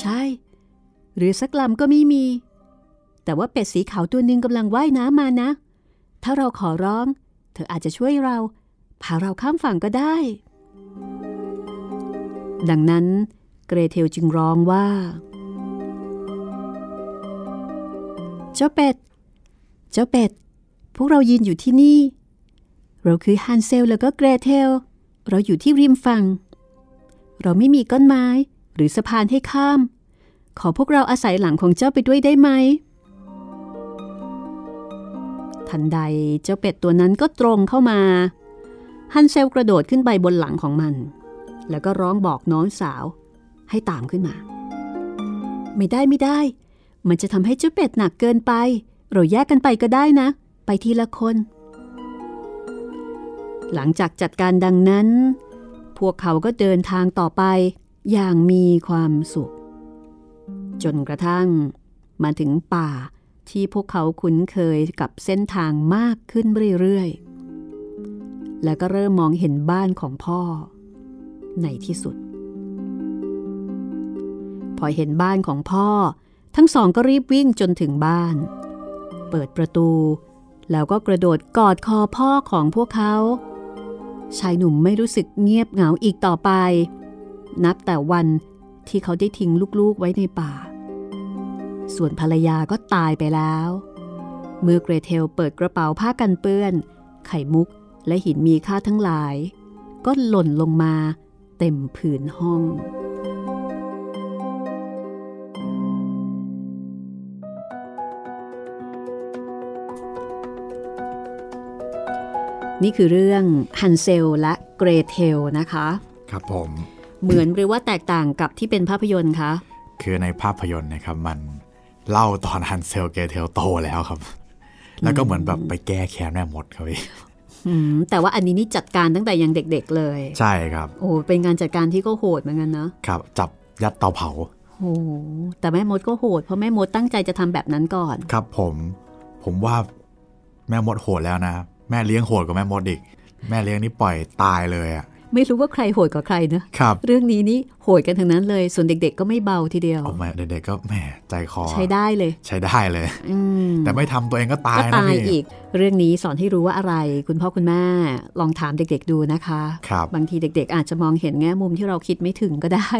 ใช่ หรือสักลำก็ไม่มี แต่ว่าเป็ดสีขาวตัวหนึ่งกำลังว่ายน้ำมานะ ถ้าเราขอร้อง เธออาจจะช่วยเรา พาเราข้ามฝั่งก็ได้ ดังนั้นเกรเทลจึงร้องว่า เจ้าเป็ด เจ้าเป็ด พวกเรายืนอยู่ที่นี่ เราคือฮันเซลแล้วก็เกรเทล เราอยู่ที่ริมฝั่ง เราไม่มีก้อนไม้หรือสะพานให้ข้าม ขอพวกเราอาศัยหลังของเจ้าไปด้วยได้ไหม ทันใดเจ้าเป็ดตัวนั้นก็ตรงเข้ามา ฮันเซลกระโดดขึ้นไปบนหลังของมัน แล้วก็ร้องบอกน้องสาวให้ตามขึ้นมา ไม่ได้ไม่ได้ มันจะทำให้เจ้าเป็ดหนักเกินไป เราแยกกันไปก็ได้นะ ไปทีละคน หลังจากจัดการดังนั้น พวกเขาก็เดินทางต่อไปอย่างมีความสุข จนกระทั่งมาถึงป่า ที่พวกเขาคุ้นเคยกับเส้นทางมากขึ้นเรื่อยๆ แล้วก็เริ่มมองเห็นบ้านของพ่อ ในที่สุด พอเห็นบ้านของพ่อ ทั้งสองก็รีบวิ่งจนถึงบ้าน เปิดประตู แล้วก็กระโดดกอดคอพ่อของพวกเขา ชายหนุ่มไม่รู้สึกเงียบเหงาอีกต่อไป นับแต่วันที่เขาได้ทิ้งลูกๆไว้ในป่า ส่วนภรรยาก็ตายไปแล้ว เมื่อเกรเทลเปิดกระเป๋าผ้ากันเปื้อน ไข่มุกและหินมีค่าทั้งหลาย ก็หล่นลงมาเต็มผืนห้อง นี่คือเรื่องฮันเซลและเกรเทลนะคะ ครับผม เหมือนหรือว่าแตกต่างกับที่เป็นภาพยนตร์คะคือในภาพยนตร์นะครับมัน เล่าตอนฮันเซลเกเทลโตแล้วครับ แล้วก็เหมือนแบบไปแก้แค้นแม่มดครับพี่อืมแต่ว่าอันนี้นี่จัดการตั้งแต่ยังเด็ก ๆ เลย ใช่ครับ โอ้เป็นงานจัดการที่ก็โหดเหมือนกันนะครับ จับยัดเตาเผาโอ้แต่แม่มดก็โหดเพราะแม่มดตั้งใจจะทำแบบนั้นก่อน ครับผม ผมว่าแม่มดโหดแล้วนะ แม่เลี้ยงโหดกว่าแม่มดอีก แม่เลี้ยงนี่ปล่อยตายเลยอะ่ะ ไม่รู้ว่าใครโหดกว่าใครนะครับเรื่องนี้นี่โหดกันทั้งนั้นเลย ส่วนเด็ก ๆ ก็ไม่เบาทีเดียวโอ้แม่เด็กๆก็แหม่ใจคอ ใช้ได้เลย ใช้ได้เลยอืมแต่ไม่ทำตัวเองก็ตายก็นะตายพี่อีก เรื่องนี้สอนให้รู้ว่าอะไร คุณพ่อคุณแม่ลองถามเด็ก ๆ ดูนะคะครับบางทีเด็ก ๆ อาจจะมองเห็นแง่มุมที่เราคิดไม่ถึงก็ได้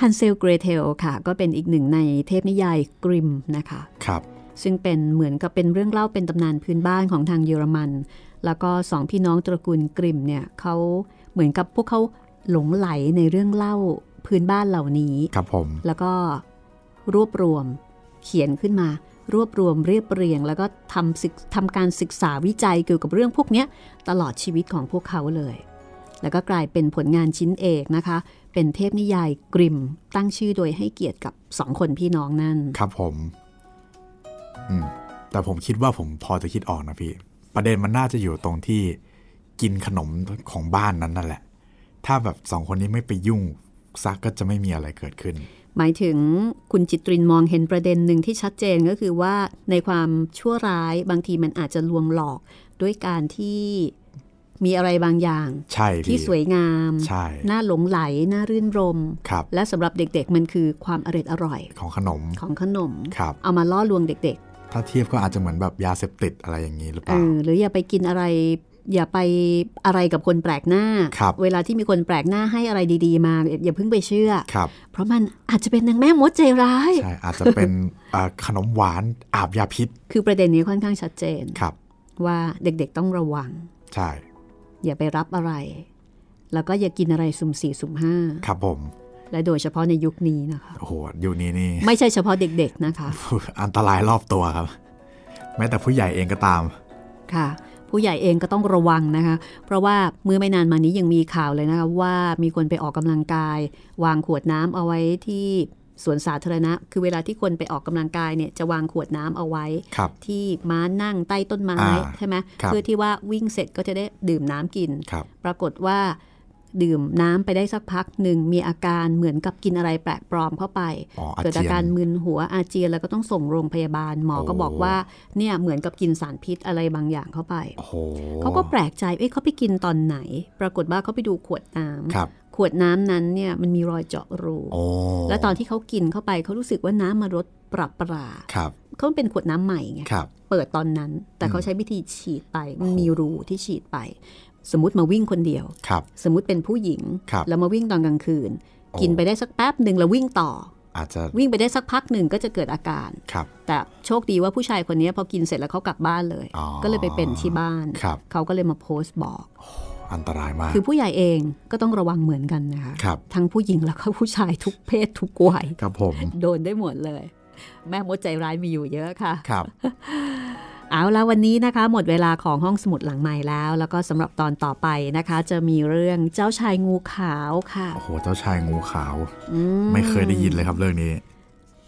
ฮันเซลเกรเทลค่ะ ก็เป็นอีกหนึ่งในเทพนิยายกริมนะคะครับซึ่งเป็นเหมือนกับเป็นเรื่องเล่าเป็นตำนานพื้นบ้านของทางเยอรมัน แล้วก็สองพี่น้องตระกูลกริมเนี่ยเขา เหมือนกับพวกเขาหลงไหลในเรื่องเล่าพื้นบ้านเหล่านี้ครับผมแล้วก็รวบรวมเขียนขึ้นมา รวบรวมเรียบเรียง แล้วก็ทำศึกทำการศึกษาวิจัยเกี่ยวกับเรื่องพวกเนี้ยตลอดชีวิตของพวกเขาเลย แล้วก็กลายเป็นผลงานชิ้นเอกนะคะ เป็นเทพนิยายกริมตั้งชื่อโดยให้เกียรติกับสองคนพี่น้องนั่น ครับผมอืมแต่ผมคิดว่าผมพอจะคิดออกนะพี่ ประเด็นมันน่าจะอยู่ตรงที่ กินขนมของบ้านนั้นนั่นแหละ ถ้าแบบสองคนนี้ไม่ไปยุ่งซักก็จะไม่มีอะไรเกิดขึ้น หมายถึงคุณจิตรินมองเห็นประเด็นหนึ่งที่ชัดเจนก็คือว่าในความชั่วร้ายบางทีมันอาจจะลวงหลอกด้วยการที่มีอะไรบางอย่างใช่ที่พี่สวยงามใช่น่าหลงไหลน่ารื่นรมครับและสำหรับเด็กๆ มันคือความอร่อยอร่อย ของขนมของขนมครับเอามาล่อลวงเด็กถ้าเทียบก็อาจจะเหมือนแบบยาเสพติดอะไรอย่างนี้หรือๆเปเอล่าอหรืออย่าไปกินอะไร อย่าไปอะไรกับคนแปลกหน้าครับเวลาที่มีคนแปลกหน้าให้อะไรดีๆ มา อย่าเพิ่งไปเชื่อครับเพราะมันอาจจะเป็นนางแม่มดใจร้าย ใช่ อาจจะเป็นเอ่อขนมหวานอาบยาพิษ คือประเด็นนี้ค่อนข้างชัดเจนครับ ว่าเด็กๆต้องระวัง ใช่ อย่าไปรับอะไร แล้วก็อย่ากินอะไรสุ่มสี่สุ่มห้า ครับผม และโดยเฉพาะในยุคนี้นะคะ โอ้โหอยู่นี้นี่ ไม่ใช่เฉพาะเด็ก ๆ นะคะ อันตรายรอบตัวครับ แม้แต่ผู้ใหญ่เองก็ตาม ค่ะ ผู้ใหญ่เองก็ต้องระวังนะคะ เพราะว่าเมื่อไม่นานมานี้ยังมีข่าวเลยนะคะว่ามีคนไปออกกำลังกาย วางขวดน้ำเอาไว้ที่สวนสาธารณะ คือเวลาที่คนไปออกกำลังกายเนี่ยจะวางขวดน้ำเอาไว้ครับที่ม้านั่งใต้ต้นไม้อ่าใช่ไหมครับเพื่อที่ว่าวิ่งเสร็จก็จะได้ดื่มน้ำกินครับปรากฏว่า ดื่มน้ำไปได้สักพักหนึ่งมีอาการเหมือนกับกินอะไรแปลกปลอมเข้าไปอ๋ออาเกิดเจีอายการนมึนหัวอาเจียนแล้วก็ต้องส่งโรงพยาบาลหมอก็โอ้บอกว่าเนี่ยเหมือนกับกินสารพิษอะไรบางอย่างเข้าไปโอ้โหเขาก็แปลกใจเอ๊ะเขาไปกินตอนไหน ปรากฏว่าเขาไปดูขวดน้ำครับขวดน้ำนั้นเนี่ยมันมีรอยเจาะรูโอ้และตอนที่เขากินเข้าไปเขารู้สึกว่าน้ำมารสปรับปราครับเขาเป็นขวดน้ำใหม่ไงครับเปิดตอนนั้น แต่เขาใช้วิธีฉีดไป มันมีรูที่ฉีดไป สมมติมาวิ่งคนเดียวครับสมมติเป็นผู้หญิงครับแล้วมาวิ่งตอนกลางคืนโอ้กินไปได้สักแป๊บหนึ่งแล้ววิ่งต่อ อาจจะวิ่งไปได้สักพักหนึ่งก็จะเกิดอาการครับแต่โชคดีว่าผู้ชายคนนี้พอกินเสร็จแล้วเขากลับบ้านเลยอ๋อก็เลยไปเป็นที่บ้านครับเขาก็เลยมาโพสต์บอก อันตรายมาก คือผู้ใหญ่เองก็ต้องระวังเหมือนกันนะคะครับทั้งผู้หญิงแล้วก็ผู้ชายทุกเพศทุกวัยครับผม โดนได้หมดเลย แม่มดใจร้ายมีอยู่เยอะค่ะ ครับ เอาละวันนี้นะคะ หมดเวลาของห้องสมุดหลังใหม่แล้ว แล้วก็สำหรับตอนต่อไปนะคะ จะมีเรื่องเจ้าชายงูขาวค่ะโอ้โหเจ้าชายงูขาวอืไม่เคยได้ยินเลยครับเรื่องนี้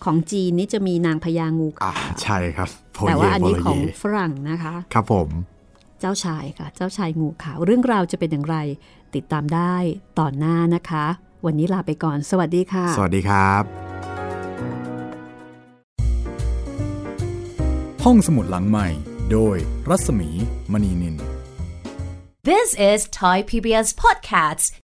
ของจีนนี่จะมีนางพญางูอ่าขาวใช่ครับโพแต่เยว่าอันนี้โบโลของเยฝรั่งนะคะ ครับผม เจ้าชายค่ะ เจ้าชายงูขาวเรื่องราวจะเป็นอย่างไร ติดตามได้ตอนหน้านะคะ วันนี้ลาไปก่อน สวัสดีค่ะ สวัสดีครับ ห้องสมุดหลังใหม่ โดยรัศมีมณีนิน This is Thai PBS Podcasts.